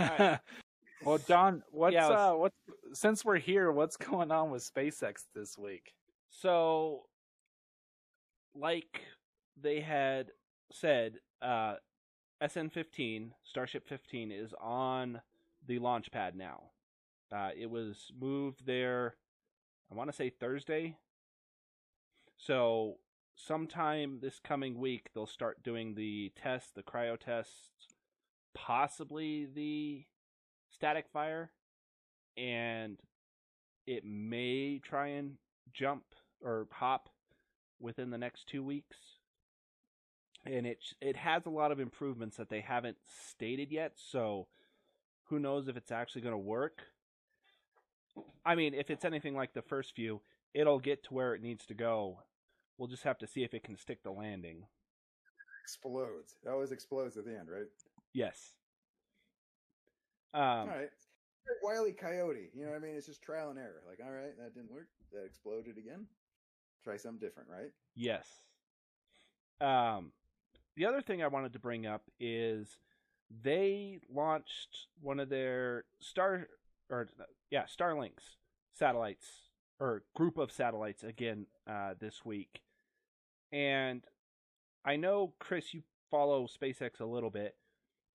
Alright. [laughs] well, John, what's Yeah, was- uh, what? Since we're here, what's going on with SpaceX this week? So, like they had said, uh, SN 15, Starship 15, is on the launch pad now. Uh, it was moved there, I want to say Thursday. So, sometime this coming week, they'll start doing the test, the cryo tests, possibly the static fire, and it may try and jump or hop within the next two weeks. And it it has a lot of improvements that they haven't stated yet, so who knows if it's actually going to work. I mean, if it's anything like the first few, it'll get to where it needs to go. We'll just have to see if it can stick the landing. Explodes. It always explodes at the end, right? Yes. Um, all right. Wily Coyote. You know what I mean? It's just trial and error. Like, all right, that didn't work. That exploded again. Try something different, right? Yes. Um, the other thing I wanted to bring up is they launched one of their star or yeah Starlinks satellites or group of satellites again uh, this week, and I know Chris, you follow SpaceX a little bit,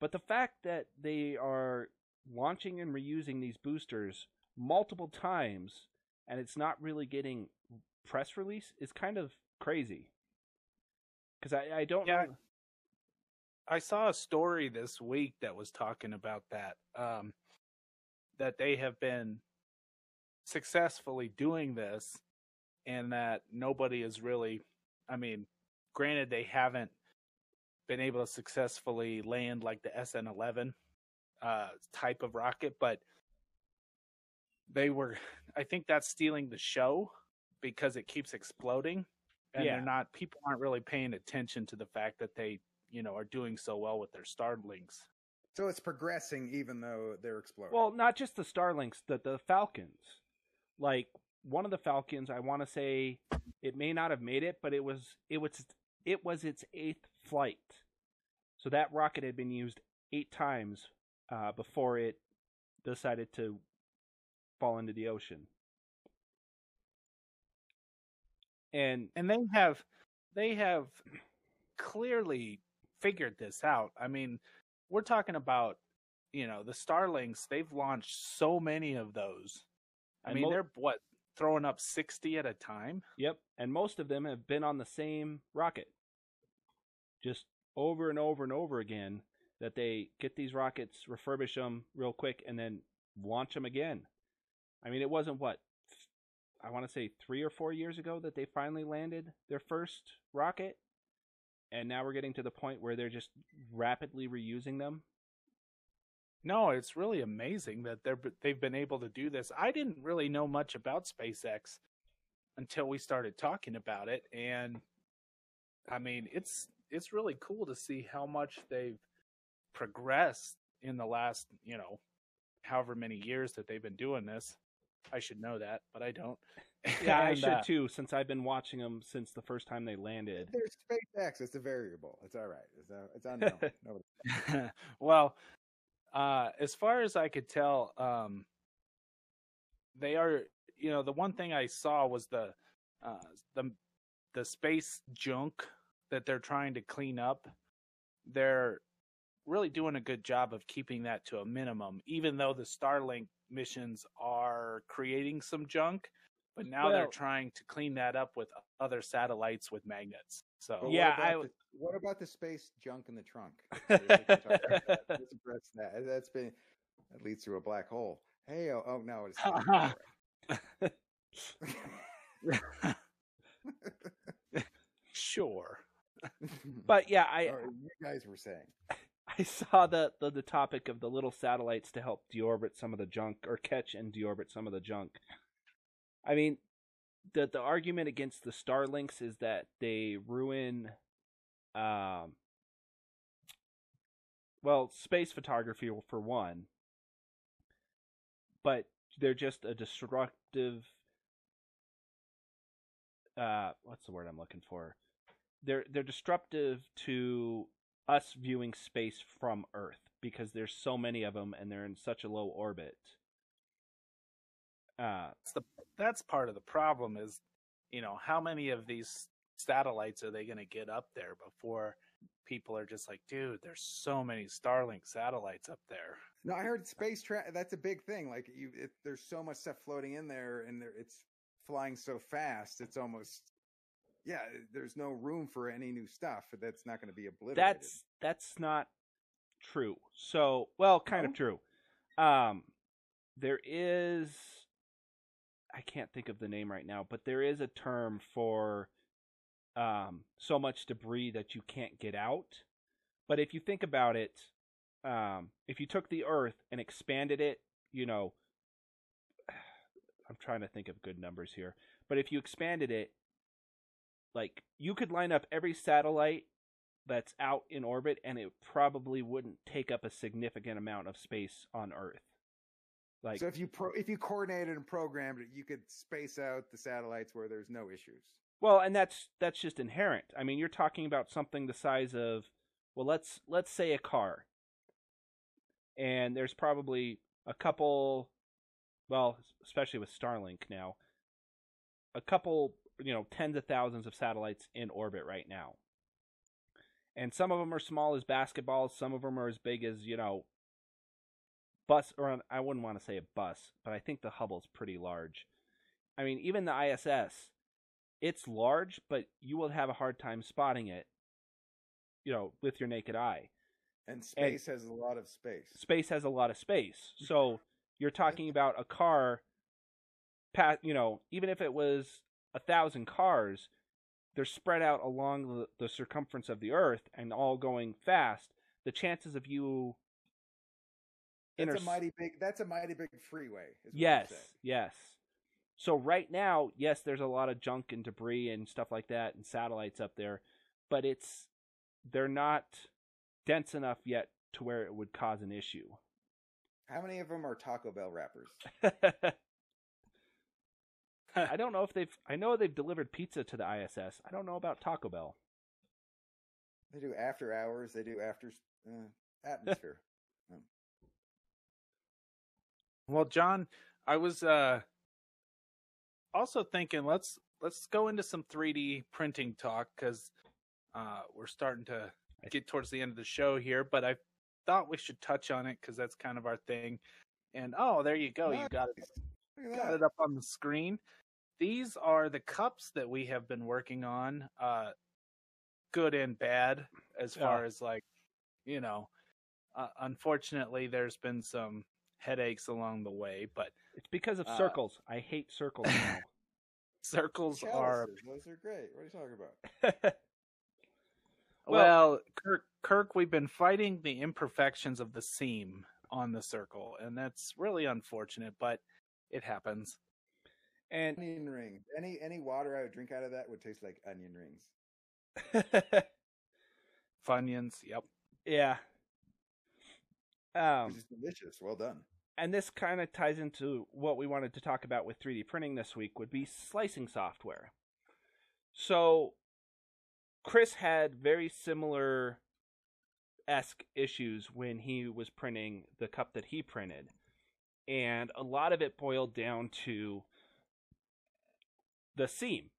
but the fact that they are launching and reusing these boosters multiple times and it's not really getting press release is kind of crazy. Because I, I don't Yeah. know. I saw a story this week that was talking about that. Um, that they have been successfully doing this, and that nobody is really. I mean, granted, they haven't been able to successfully land like the SN11 uh, type of rocket, but they were. I think that's stealing the show because it keeps exploding, and Yeah. they're not. People aren't really paying attention to the fact that they, you know, are doing so well with their Starlinks. So it's progressing even though they're exploding. Well, not just the Starlinks, the the Falcons. Like one of the Falcons, I want to say it may not have made it, but it was it was it was its eighth flight. So that rocket had been used eight times uh, before it decided to fall into the ocean. And and they have they have clearly figured this out. I mean, we're talking about you know the Starlinks. They've launched so many of those. I mean, they're what throwing up 60 at a time. Yep, and most of them have been on the same rocket. Just over and over and over again that they get these rockets, refurbish them real quick, and then launch them again. I mean, it wasn't what I want to say three or four years ago that they finally landed their first rocket, and now we're getting to the point where they're just rapidly reusing them. No, it's really amazing that they're they've been able to do this. I didn't really know much about SpaceX until we started talking about it, and I mean, it's it's really cool to see how much they've progressed in the last, you know, however many years that they've been doing this. I should know that, but I don't. Yeah, I should uh, too, since I've been watching them since the first time they landed. There's SpaceX. It's a variable. It's all right. It's, uh, it's unknown. [laughs] [laughs] Well, uh, as far as I could tell, um, they are. You know, the one thing I saw was the uh, the the space junk that they're trying to clean up. They're really doing a good job of keeping that to a minimum, even though the Starlink missions are creating some junk. But now they're trying to clean that up with other satellites with magnets. So Yeah, I the, would- what about the space junk in the trunk? We can talk about that. Let's address that. That's been that leads to a black hole. Hey, oh, oh no, it's [laughs] sure. [laughs] But yeah, I you guys were saying. I saw the, the the topic of the little satellites to help deorbit some of the junk or catch and deorbit some of the junk. I mean, the the argument against the Starlinks is that they ruin, um, well, space photography for one, but they're just a destructive. Uh, what's the word I'm looking for? They're they're disruptive to us viewing space from Earth because there's so many of them and they're in such a low orbit. Uh, that's the that's part of the problem is you know how many of these satellites are they going to get up there before people are just like dude there's so many starlink satellites up there No, I heard space tra- That's a big thing. Like you, it, there's so much stuff floating in there, and there, it's flying so fast. It's almost, yeah. There's no room for any new stuff. That's not going to be obliterated. that's that's not true. So, well, kind of true. Um, there is, I can't think of the name right now, but there is a term for um, so much debris that you can't get out. But if you think about it, um, if you took the Earth and expanded it, you know, [sighs] I'm trying to think of good numbers here, but if you expanded it, like you could line up every satellite that's out in orbit and it probably wouldn't take up a significant amount of space on Earth. Like so if you pro- if you coordinated and programmed it, you could space out the satellites where there's no issues. Well, and that's that's just inherent. I mean, you're talking about something the size of well, let's let's say a car. And there's probably a couple well, especially with Starlink now, a couple, you know, tens of thousands of satellites in orbit right now. And some of them are small as basketballs, some of them are as big as, you know, bus or I wouldn't want to say a bus, but I think the Hubble's pretty large. I mean, even the ISS, it's large, but you will have a hard time spotting it, you know, with your naked eye. And space has a lot of space. Space has a lot of space. Mm-hmm. So you're talking about a car, pat, you know, even if it was a thousand cars, they're spread out along the, the circumference of the Earth and all going fast. The chances of you That's inter- a mighty big. That's a mighty big freeway. Yes, yes. So right now, yes, there's a lot of junk and debris and stuff like that and satellites up there, but it's they're not dense enough yet to where it would cause an issue. How many of them are Taco Bell wrappers? [laughs] I [laughs] don't know if they've I know they've delivered pizza to the ISS. I don't know about Taco Bell. They do after hours. They do after uh, [laughs] atmosphere. well john i was uh also thinking let's let's go into some 3d printing talk because uh we're starting to get towards the end of the show here but i thought we should touch on it because that's kind of our thing and oh there you go you got it Nice. Got it up on the screen. these are the cups that we have been working on, uh, good and bad, as far as like, you know, uh, unfortunately, there's been some headaches along the way, but It's because of Uh, circles. I hate circles now. [laughs] circles are those are great. What are you talking about? [laughs] Well- well, Kirk. Kirk, we've been fighting the imperfections of the seam on the circle, and that's really unfortunate, but it happens. and Onion ring. Any any water I would drink out of that would taste like onion rings. [laughs] Funyuns, yep. yeah. Um, Which is delicious. Well done. And this kind of ties into what we wanted to talk about with 3D printing this week would be slicing software. So Chris had very similar esque issues when he was printing the cup that he printed. And a lot of it boiled down to the seam.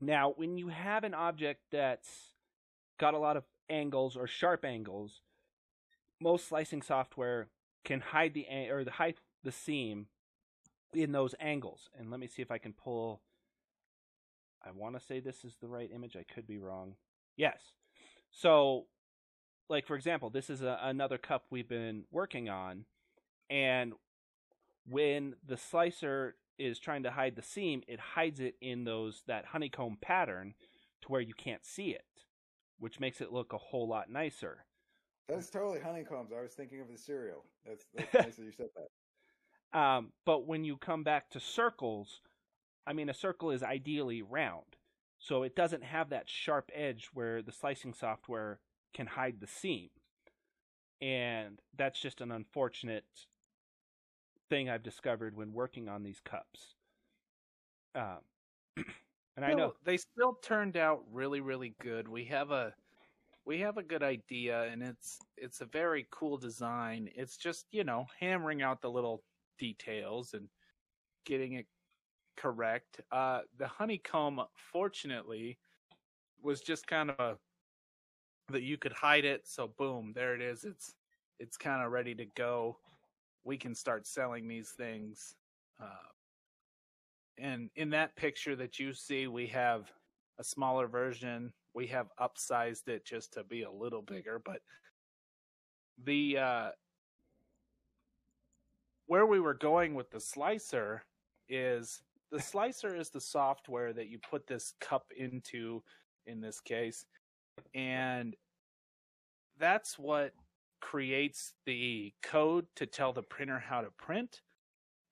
Now, when you have an object that's got a lot of angles or sharp angles, most slicing software can hide the or the hide the seam in those angles. And let me see if I can pull. I want to say this is the right image. I could be wrong. Yes. So, like for example, this is a, another cup we've been working on, and when the slicer is trying to hide the seam, it hides it in those that honeycomb pattern to where you can't see it, which makes it look a whole lot nicer. That's totally honeycombs. I was thinking of the cereal. That's, [laughs] that's nice that you said that. Um, but when you come back to circles, I mean, a circle is ideally round. So it doesn't have that sharp edge where the slicing software can hide the seam. And that's just an unfortunate thing I've discovered when working on these cups. Um, [clears throat] and I know. Still- they still turned out really, really good. We have a we have a good idea, and it's it's a very cool design. It's just you know hammering out the little details and getting it correct. Uh, the honeycomb, fortunately, was just kind of a that you could hide it. So boom, there it is. It's it's kind of ready to go. We can start selling these things. Uh, and in that picture that you see, we have a smaller version. We have upsized it just to be a little bigger, but the uh, where we were going with the slicer is the [laughs] slicer is the software that you put this cup into in this case and that's what creates the code to tell the printer how to print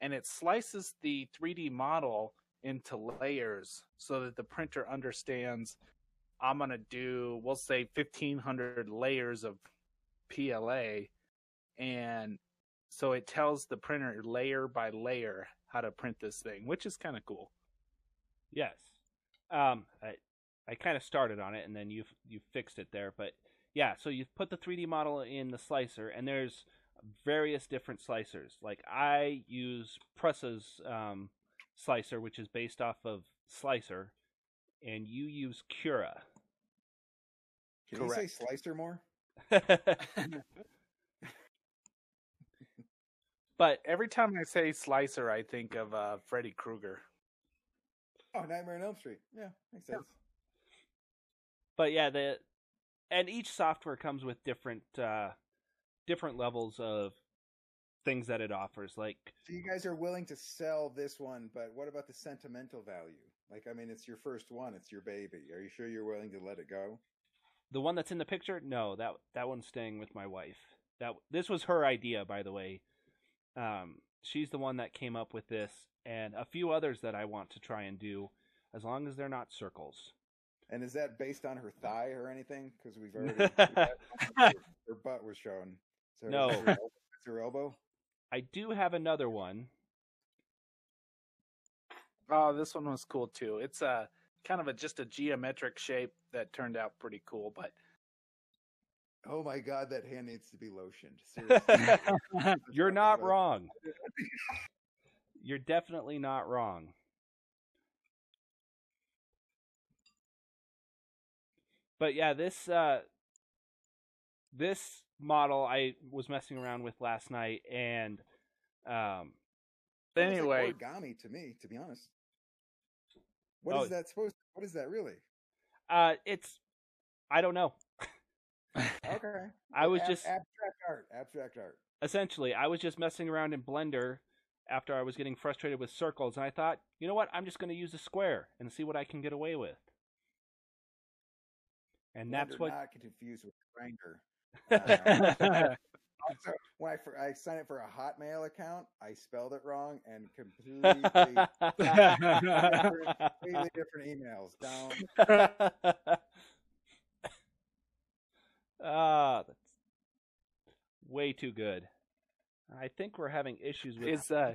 and it slices the 3D model into layers so that the printer understands I'm going to do we'll say 1500 layers of PLA and so it tells the printer layer by layer how to print this thing, which is kind of cool. Yes. Um, I I kind of started on it, and then you've you fixed it there. But yeah, so you've put the 3D model in the slicer, and there's various different slicers. Like I use Prusa's um, slicer, which is based off of Slicer, and you use Cura. Can you say slicer more? [laughs] but Every time I say slicer, I think of uh, Freddy Krueger. Oh, Nightmare on Elm Street. Yeah, makes sense. but yeah, the and each software comes with different uh, different levels of things that it offers. Like So you guys are willing to sell this one, but what about the sentimental value? Like, I mean, it's your first one. It's your baby. Are you sure you're willing to let it go? The one that's in the picture, no, that that one's staying with my wife. That this was her idea, by the way. Um, she's the one that came up with this, and a few others that I want to try and do, as long as they're not circles. And is that based on her thigh or anything? Because we've already we've had one her butt was shown. So No. is her, el- her elbow. I do have another one. Oh, this one was cool too. It's a kind of a just a geometric shape that turned out pretty cool, but Oh my god, that hand needs to be lotioned. Seriously. [laughs] You're not wrong. You're definitely not wrong. But yeah, this uh this model I was messing around with last night and um looks like anyway, origami to me, to be honest. What is Oh. that supposed? What is that really? Uh, it's I don't know. Okay. [laughs] I was Ab- just abstract art. Abstract art. essentially I was just messing around in Blender after I was getting frustrated with circles, and I thought, you know what? I'm just going to use a square and see what I can get away with. And that's Blender what. Not get confused with Grindr. Uh, [laughs] [laughs] also, when I fir- I signed up for a Hotmail account, I spelled it wrong and completely [laughs] completely different emails. Down. Ah, that's way too good. I think we're having issues with. it's uh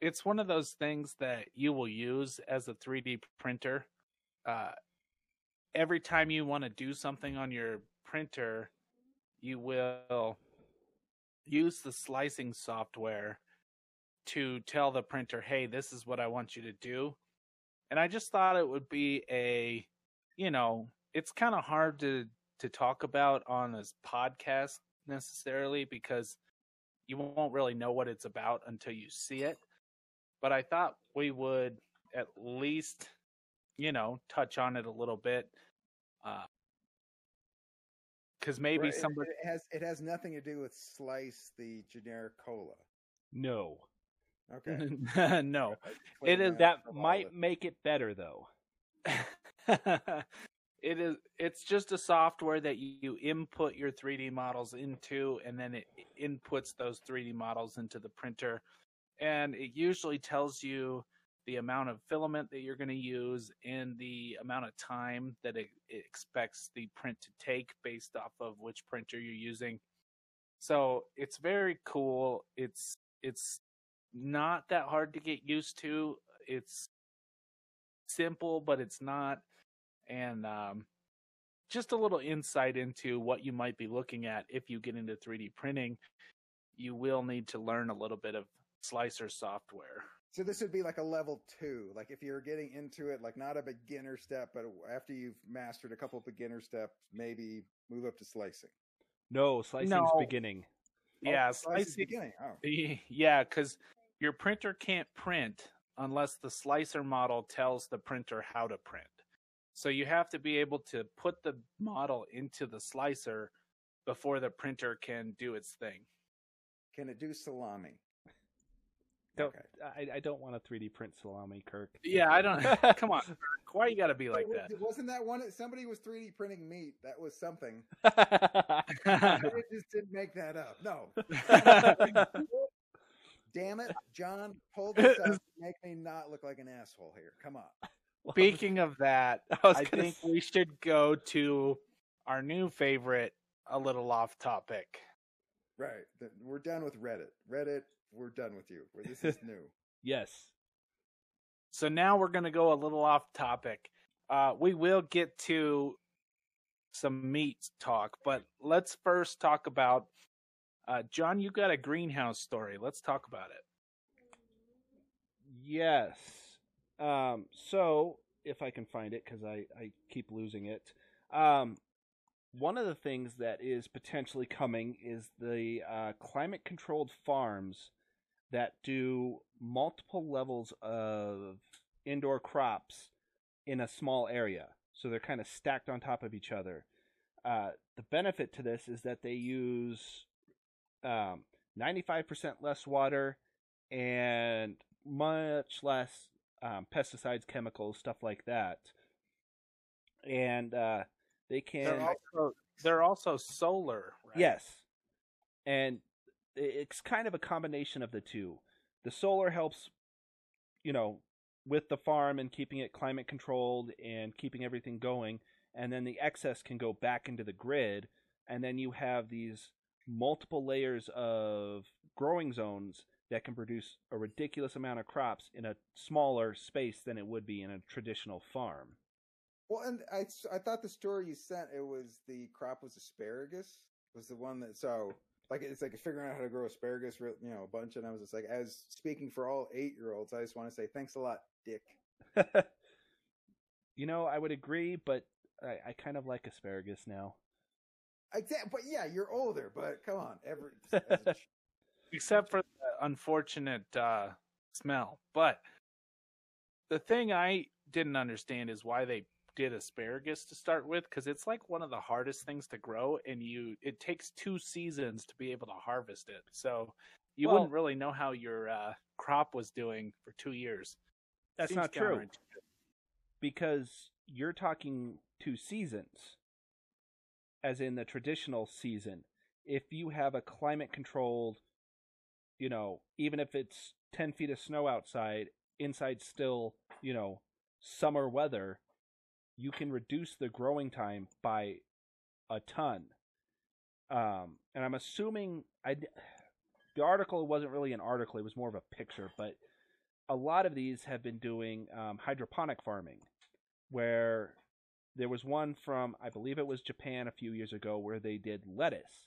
it's one of those things that you will use as a 3D printer. Uh, every time you want to do something on your printer, you will use the slicing software to tell the printer, "Hey, this is what I want you to do." And I just thought it would be a, you know, it's kind of hard to to talk about on this podcast necessarily because you won't really know what it's about until you see it. But I thought we would at least, you know, touch on it a little bit. Uh, Because maybe Right, somebody. It has it has nothing to do with Slice, the generic cola. no, [laughs] Okay. no. It is- that might make it better though. [laughs] it is it's just a software that you input your 3D models into and then it inputs those 3D models into the printer and it usually tells you the amount of filament that you're going to use and the amount of time that it, it expects the print to take based off of which printer you're using. So it's very cool. It's it's not that hard to get used to. It's simple, but it's not. And um, just a little insight into what you might be looking at if you get into 3D printing. You will need to learn a little bit of slicer software. So this would be like a level two. Like if you're getting into it, like not a beginner step, but after you've mastered a couple beginner steps, maybe move up to slicing. No, slicing's No. beginning. Oh, yeah, oh, slice is slicing. beginning. Oh, [laughs] Yeah, because your printer can't print unless the slicer model tells the printer how to print. So you have to be able to put the model into the slicer before the printer can do its thing. can it do salami? Don't, Okay. I, I don't want a 3D print salami, Kirk. Yeah, I don't. [laughs] Come on, why you got to be like Wa- that? Wasn't that one? Somebody was 3D printing meat. That was something. [laughs] I just didn't make that up. No. [laughs] Damn it, John, pull this up. Make me not look like an asshole here. Come on. Speaking of that, I I think s- we should go to our new favorite, a little off topic. Right. We're done with Reddit. Reddit, we're done with you. This is [laughs] new. yes. So now we're going to go a little off topic. Uh, we will get to some meat talk, but let's first talk about uh, John. You got a greenhouse story. Let's talk about it. Yes. Um, so, if I can find it, because I, I keep losing it. Um, one of the things that is potentially coming is the uh, climate controlled farms that do multiple levels of indoor crops in a small area. So they're kind of stacked on top of each other. Uh, the benefit to this is that they use um, 95% less water and much less um, pesticides, chemicals, stuff like that. And uh, they can. They're also they're also solar. Right? Yes. And it's kind of a combination of the two. The solar helps, you know, with the farm and keeping it climate controlled and keeping everything going. And then the excess can go back into the grid. And then you have these multiple layers of growing zones that can produce a ridiculous amount of crops in a smaller space than it would be in a traditional farm. Well, and I I thought the story you sent, it was the crop was asparagus. Was the one that, so, like, it's like figuring out how to grow asparagus, you know, a bunch. And I was just like, as speaking for all eight year olds, I just want to say thanks a lot, Dick. [laughs] you know, I would agree, but I, I kind of like asparagus now. Exactly. But yeah, you're older, but come on. Every, [laughs] as a ch- except for the unfortunate uh, smell. But the thing I didn't understand is why they did asparagus to start with because it's like one of the hardest things to grow and you it takes two seasons to be able to harvest it. So you Well- wouldn't really know how your uh, crop was doing for two years. That's Seems not true. because you're talking two seasons, as in the traditional season. If you have a climate controlled, you know, even if it's 10 feet of snow outside, inside still, you know, summer weather, you can reduce the growing time by a ton. Um, and I'm assuming I, the article wasn't really an article; it was more of a picture. But a lot of these have been doing um, hydroponic farming, where there was one from I believe it was Japan a few years ago where they did lettuce,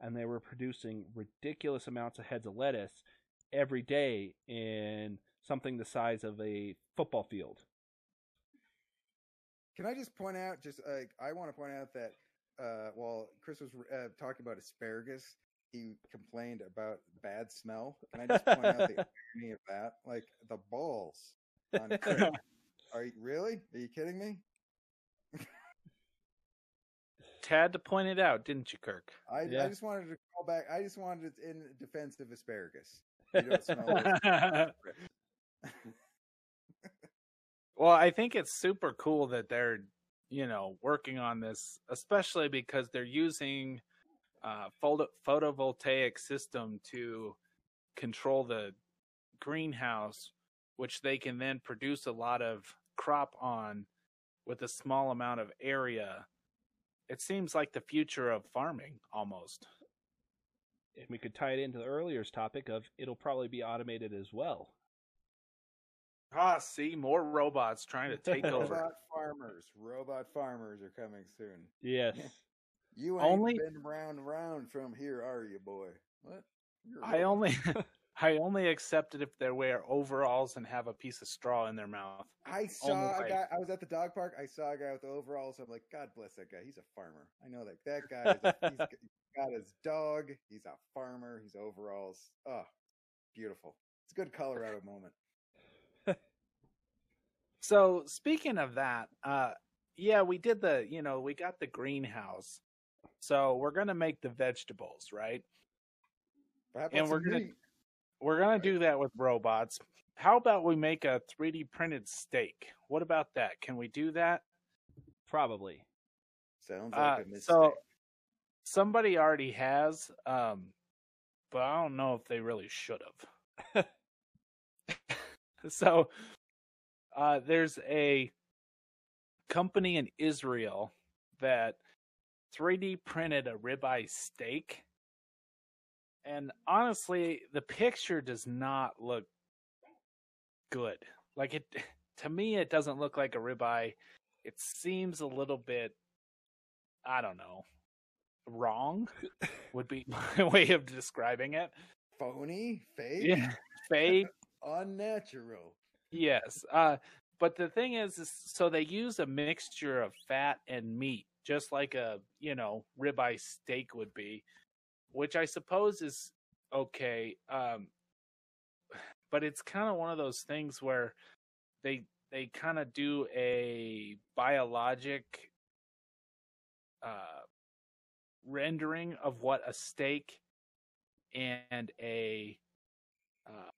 and they were producing ridiculous amounts of heads of lettuce every day in something the size of a football field. Can I just point out, just like I want to point out that uh, while Chris was uh, talking about asparagus, he complained about bad smell. Can I just point out the [laughs] irony of that? Like the balls on [laughs] Chris. Are you really? Are you kidding me? had to point it out didn't you kirk I, Yeah. I just wanted to call back. I just wanted it in defense of asparagus. You don't smell it. [laughs] Well, I think it's super cool that they're, you know, working on this, especially because they're using uh, photo- photovoltaic system to control the greenhouse, which they can then produce a lot of crop on with a small amount of area. It seems like the future of farming almost. And we could tie it into the earlier's topic of it'll probably be automated as well. Ah, see, more robots trying to take [laughs] over. Robot farmers. Robot farmers are coming soon. Yes. [laughs] You ain't Only- been round round from here, are you, boy? What? You're a I only [laughs] I only accept it if they wear overalls and have a piece of straw in their mouth. I saw a way. guy. I was at the dog park. I saw a guy with overalls. I'm like, God bless that guy. He's a farmer. I know that that guy. Is a, he's g- got his dog. He's a farmer. He's overalls. Oh, beautiful. It's a good Colorado moment. So speaking of that, uh yeah, we did the, you know, we got the greenhouse. So we're going to make the vegetables, right? But And we're gonna- meat? We're going to do that with robots. How about we make a 3D printed steak? What about that? Can we do that? Probably. Sounds Uh, like a mistake. so somebody already has um but I don't know if they really should have. [laughs] so uh there's a company in Israel that 3D printed a ribeye steak. And honestly, the picture does not look good. Like it [laughs] to me it doesn't look like a ribeye. It seems a little bit I don't know, wrong [laughs] would be [laughs] my way of describing it. Phony, fake, Yeah, fake. unnatural. Yes. Uh, but the thing is, is, so they use a mixture of fat and meat, just like a you know ribeye steak would be, which I suppose is okay. Um, [sighs] but it's kind of one of those things where they they kind of do a biologic uh, rendering of what a steak and a uh,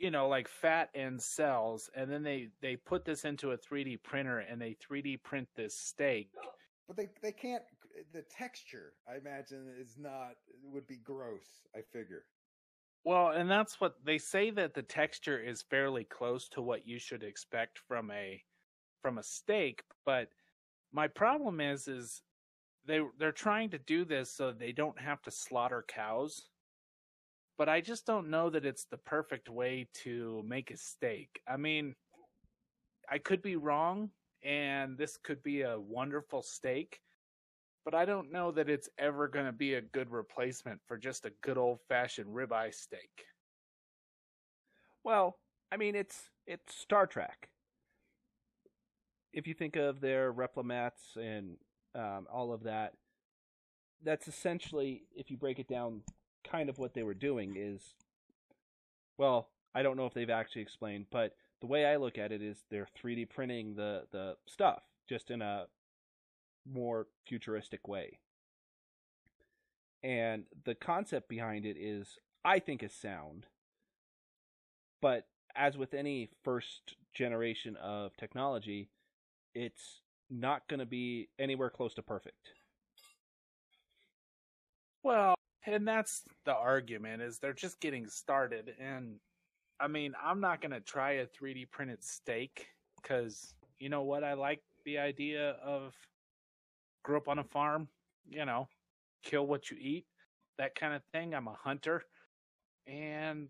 you know like fat and cells and then they they put this into a 3d printer and they 3d print this steak But they they can't. The texture, I imagine, is not would be gross. I figure. well and that's what they say that the texture is fairly close to what you should expect from a from a steak but my problem is is they they're trying to do this so they don't have to slaughter cows but i just don't know that it's the perfect way to make a steak i mean i could be wrong and this could be a wonderful steak but i don't know that it's ever going to be a good replacement for just a good old fashioned ribeye steak Well, I mean, it's it's Star Trek. If you think of their replimats and um, all of that, that's essentially, if you break it down, kind of what they were doing is, well, I don't know if they've actually explained, but the way I look at it is they're 3D printing the the stuff just in a more futuristic way. And the concept behind it is I think is sound. But as with any first generation of technology, it's not going to be anywhere close to perfect. Well, and that's the argument is they're just getting started and I mean, I'm not going to try a 3D printed steak cuz you know what I like the idea of grew up on a farm, you know, kill what you eat, that kind of thing. I'm a hunter and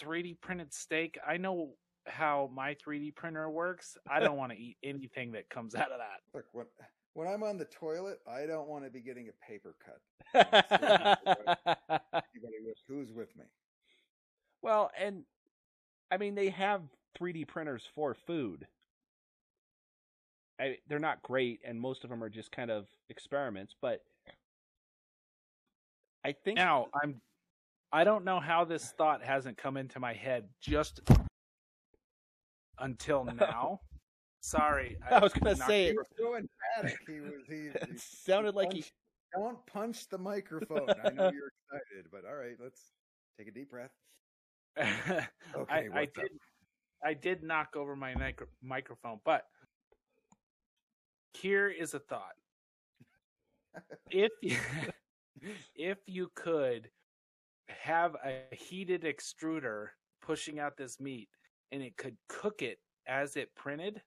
3D printed steak, I know how my 3D printer works. I don't want to eat anything that comes out of that. Look, when when I'm on the toilet, I don't want to be getting a paper cut. [laughs] Who's with me? well, and I mean they have 3D printers for food. I, they're not great, and most of them are just kind of experiments. But I think Now, I'm I don't know how this thought hasn't come into my head just [laughs] until now. Sorry. [laughs] I was gonna knocked say He it. was so emphatic. He was. He, [laughs] it he sounded like he. punched- Don't punch the microphone. I know you're excited, but all right, let's take a deep breath. [laughs] I, Okay, I what's up? did I did knock over my micro- microphone, but here is a thought. If you, if you could have a heated extruder pushing out this meat and it could cook it as it printed,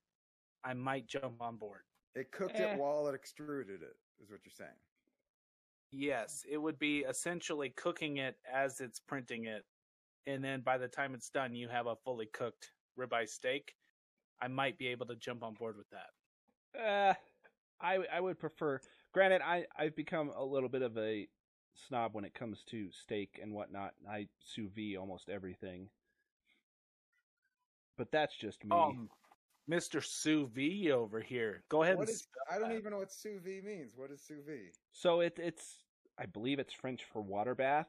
I might jump on board. It cooked Eh. it while it extruded it. Is what you're saying? Yes, it would be essentially cooking it as it's printing it. And then by the time it's done, you have a fully cooked ribeye steak. I might be able to jump on board with that. Uh, I I would prefer. Granted, I I've become a little bit of a snob when it comes to steak and whatnot. I sous vide almost everything, but that's just me. Um, Mr. Sous Vide over here. Go ahead What and is? I don't that. even know what sous vide means. What is sous vide? So it it's I believe it's French for water bath.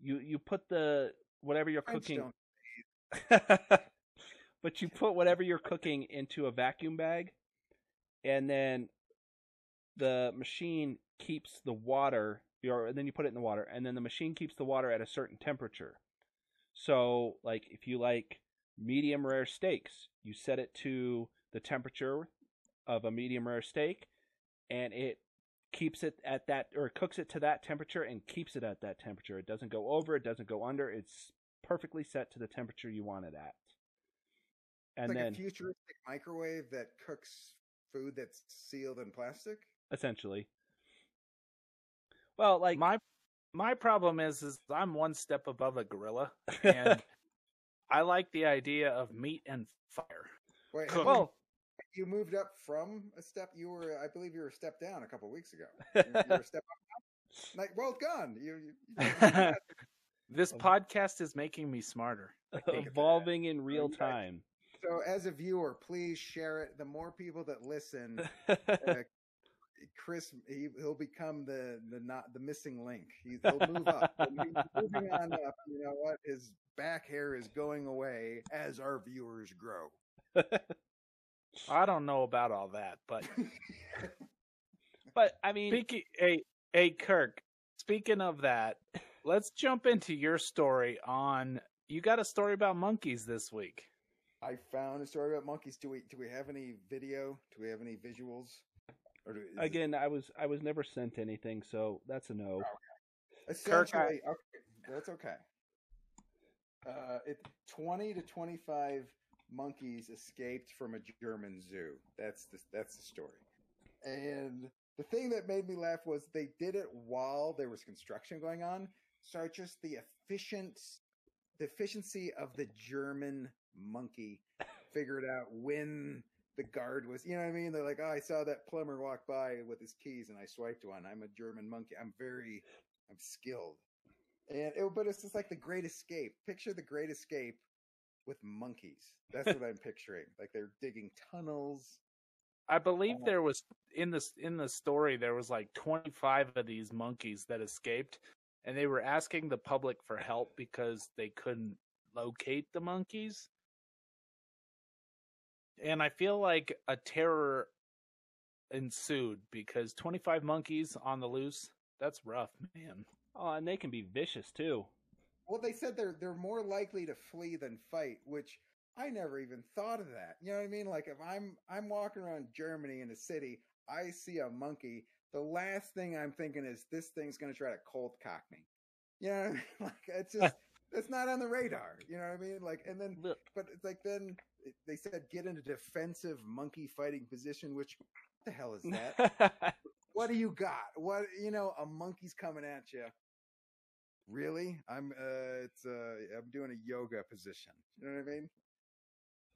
You you put the whatever you're French cooking, [laughs] but you put whatever you're cooking into a vacuum bag, and then the machine keeps the water. Or and then you put it in the water, and then the machine keeps the water at a certain temperature. So, like if you like medium rare steaks, you set it to the temperature of a medium rare steak, and it keeps it at that or cooks it to that temperature and keeps it at that temperature. It doesn't go over, it doesn't go under. It's perfectly set to the temperature you want it at. And like then a futuristic microwave that cooks food that's sealed in plastic. essentially, well, like my my problem is is I'm one step above a gorilla, [laughs] and I like the idea of meat and fire. Wait, have well, you, you moved up from a step. You were, I believe, you were a step down a couple weeks ago. [laughs] You, you were a step up. Like, well done. You, you, you [laughs] This podcast is making me smarter. [laughs] evolving in real time. so as a viewer, please share it. The more people that listen, uh, Chris, he, he'll become the the not the missing link. He, he'll move up. He's moving on up. You know what? His back hair is going away as our viewers grow. I don't know about all that, but [laughs] but I mean, speaking, hey, hey, Kirk. Speaking of that, let's jump into your story on. You got a story about monkeys this week. I found a story about monkeys. Do we do we have any video? Do we have any visuals? Or do, is it- again, I was I was never sent anything, so that's a no. Kirk, I- okay, that's okay. Uh, it twenty to twenty five monkeys escaped from a German zoo. That's the that's the story. And the thing that made me laugh was they did it while there was construction going on. So just the efficient, the efficiency of the German monkey figured out when the guard was. You know what I mean? They're like, oh, I saw that plumber walk by with his keys, and I swiped one. I'm a German monkey. I'm very, I'm skilled. And it, but it's just like the Great Escape. Picture the Great Escape with monkeys. That's what I'm [laughs] picturing. Like they're digging tunnels. I believe Uh, there was in this in the story there was like 25 of these monkeys that escaped and they were asking the public for help because they couldn't locate the monkeys. And I feel like a terror ensued because 25 monkeys on the loose, that's rough, man. Oh, and they can be vicious too. Well, they said they're they're more likely to flee than fight, which I never even thought of that. You know what I mean? Like if I'm I'm walking around Germany in a city, I see a monkey, the last thing I'm thinking is this thing's going to try to cold cock me. You know, I [laughs] mean? like it's just it's not on the radar. You know what I mean? Like, and then, Look, but it's like then they said get in a defensive monkey fighting position. Which what the hell is that? [laughs] what do you got? What you know? A monkey's coming at you. Really? I'm uh it's uh I'm doing a yoga position. You know what I mean?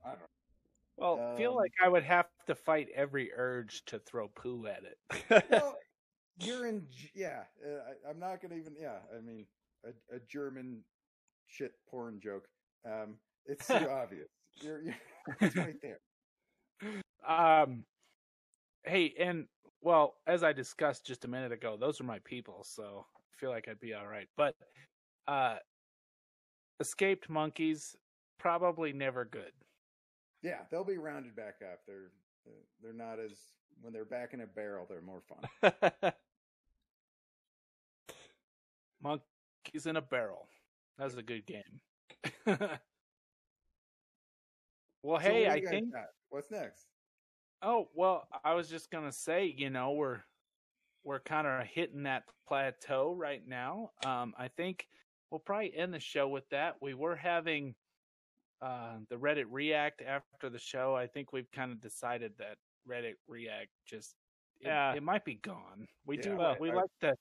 I don't know. Well, I feel Um, like I would have to fight every urge to throw poo at it. Well, [laughs] you're in yeah, uh, I, I'm not going to even yeah, I mean a, a German shit porn joke. Um it's too [laughs] obvious. You're, you're [laughs] it's right [laughs] there. Um, hey, and well, as I discussed just a minute ago, those are my people, so I feel like I'd be all right. But uh, escaped monkeys probably never good. Yeah, they'll be rounded back up. They're they're not as when they're back in a barrel, they're more fun. Monkeys in a barrel. That's a good game. [laughs] well, So hey, I think got? what's next? Oh well, I was just gonna say, you know, we're we're kind of hitting that plateau right now. Um, I think we'll probably end the show with that. We were having uh, the Reddit React after the show. I think we've kind of decided that Reddit React just it, Yeah. it might be gone. We Yeah, do well, we I- like the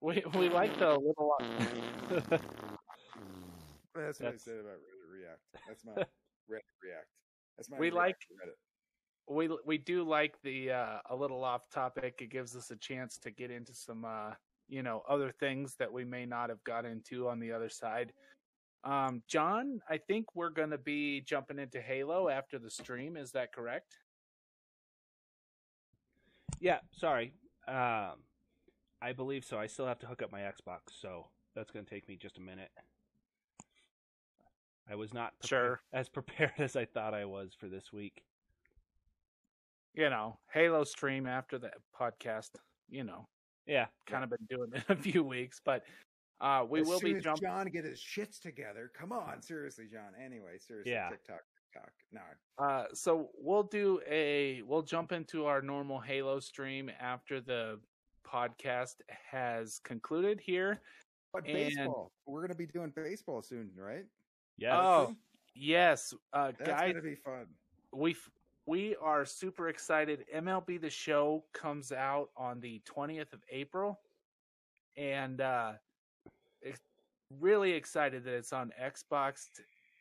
we we like the little [laughs] [laughs] That's what I said about Reddit React. That's my [laughs] Reddit React. That's my We React like- Reddit. we we do like the uh, a little off topic. It gives us a chance to get into some uh, you know other things that we may not have got into on the other side. Um, John, I think we're going to be jumping into Halo after the stream. Is that correct? yeah, sorry. Um, I believe so. I still have to hook up my Xbox, so that's going to take me just a minute. I was not prepared, Sure. [laughs] as prepared as I thought I was for this week. You know, Halo stream after the podcast. You know, Yeah, kind of been doing it [laughs] a few weeks, but uh, we as will soon be as jumping. John get his shits together. Come on, seriously, John. Anyway, seriously, Yeah. TikTok, TikTok. No, Uh, so we'll do a we'll jump into our normal Halo stream after the podcast has concluded here. but And- baseball. We're gonna be doing baseball soon, right? Yeah. Oh, yes, uh, That's guys, gonna be fun. we we are super excited. MLB The Show comes out on the twentieth of April, and uh, ex- really excited that it's on Xbox.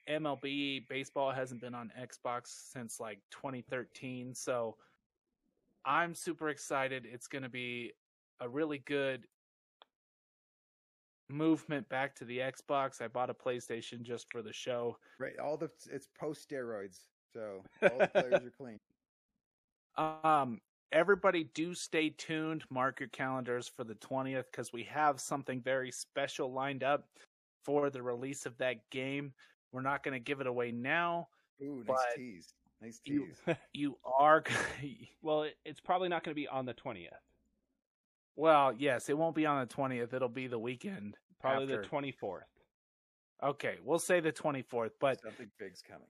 MLB baseball hasn't been on Xbox since like 2013, so I'm super excited. It's going to be a really good movement back to the Xbox. I bought a PlayStation just for the show. Right. All the it's post steroids, so [laughs] all the players are clean. Um, everybody do stay tuned. Mark your calendars for the 20th because we have something very special lined up for the release of that game. We're not going to give it away now. Ooh, nice tease. Nice you- tease. [laughs] You are, [laughs] Well, it, it's probably not going to be on the twentieth. Well, yes, it won't be on the 20th. It'll be the weekend. Probably the twenty fourth. Okay, we'll say the 24th, but Something big's coming.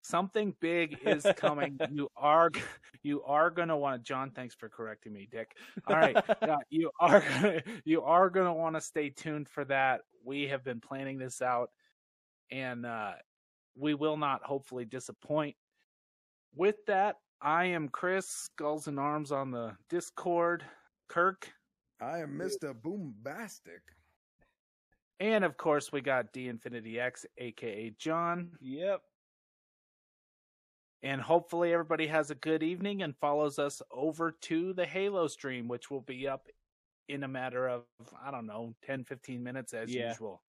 something big is coming. [laughs] you are you are gonna want to John, thanks for correcting me, Dick. All right. yeah, you [laughs] are you are gonna want to stay tuned for that. We have been planning this out and uh we will not hopefully disappoint. With that, I am Chris, Skulls and Arms on the Discord, Kirk, I am Mr. Boombastic. and of course we got D Infinity X, aka John. Yep. And hopefully everybody has a good evening and follows us over to the Halo stream, which will be up in a matter of, I don't know, 10, 15 minutes as Yeah. usual.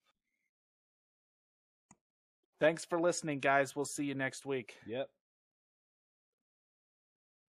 Thanks for listening, guys. We'll see you next week. Yep.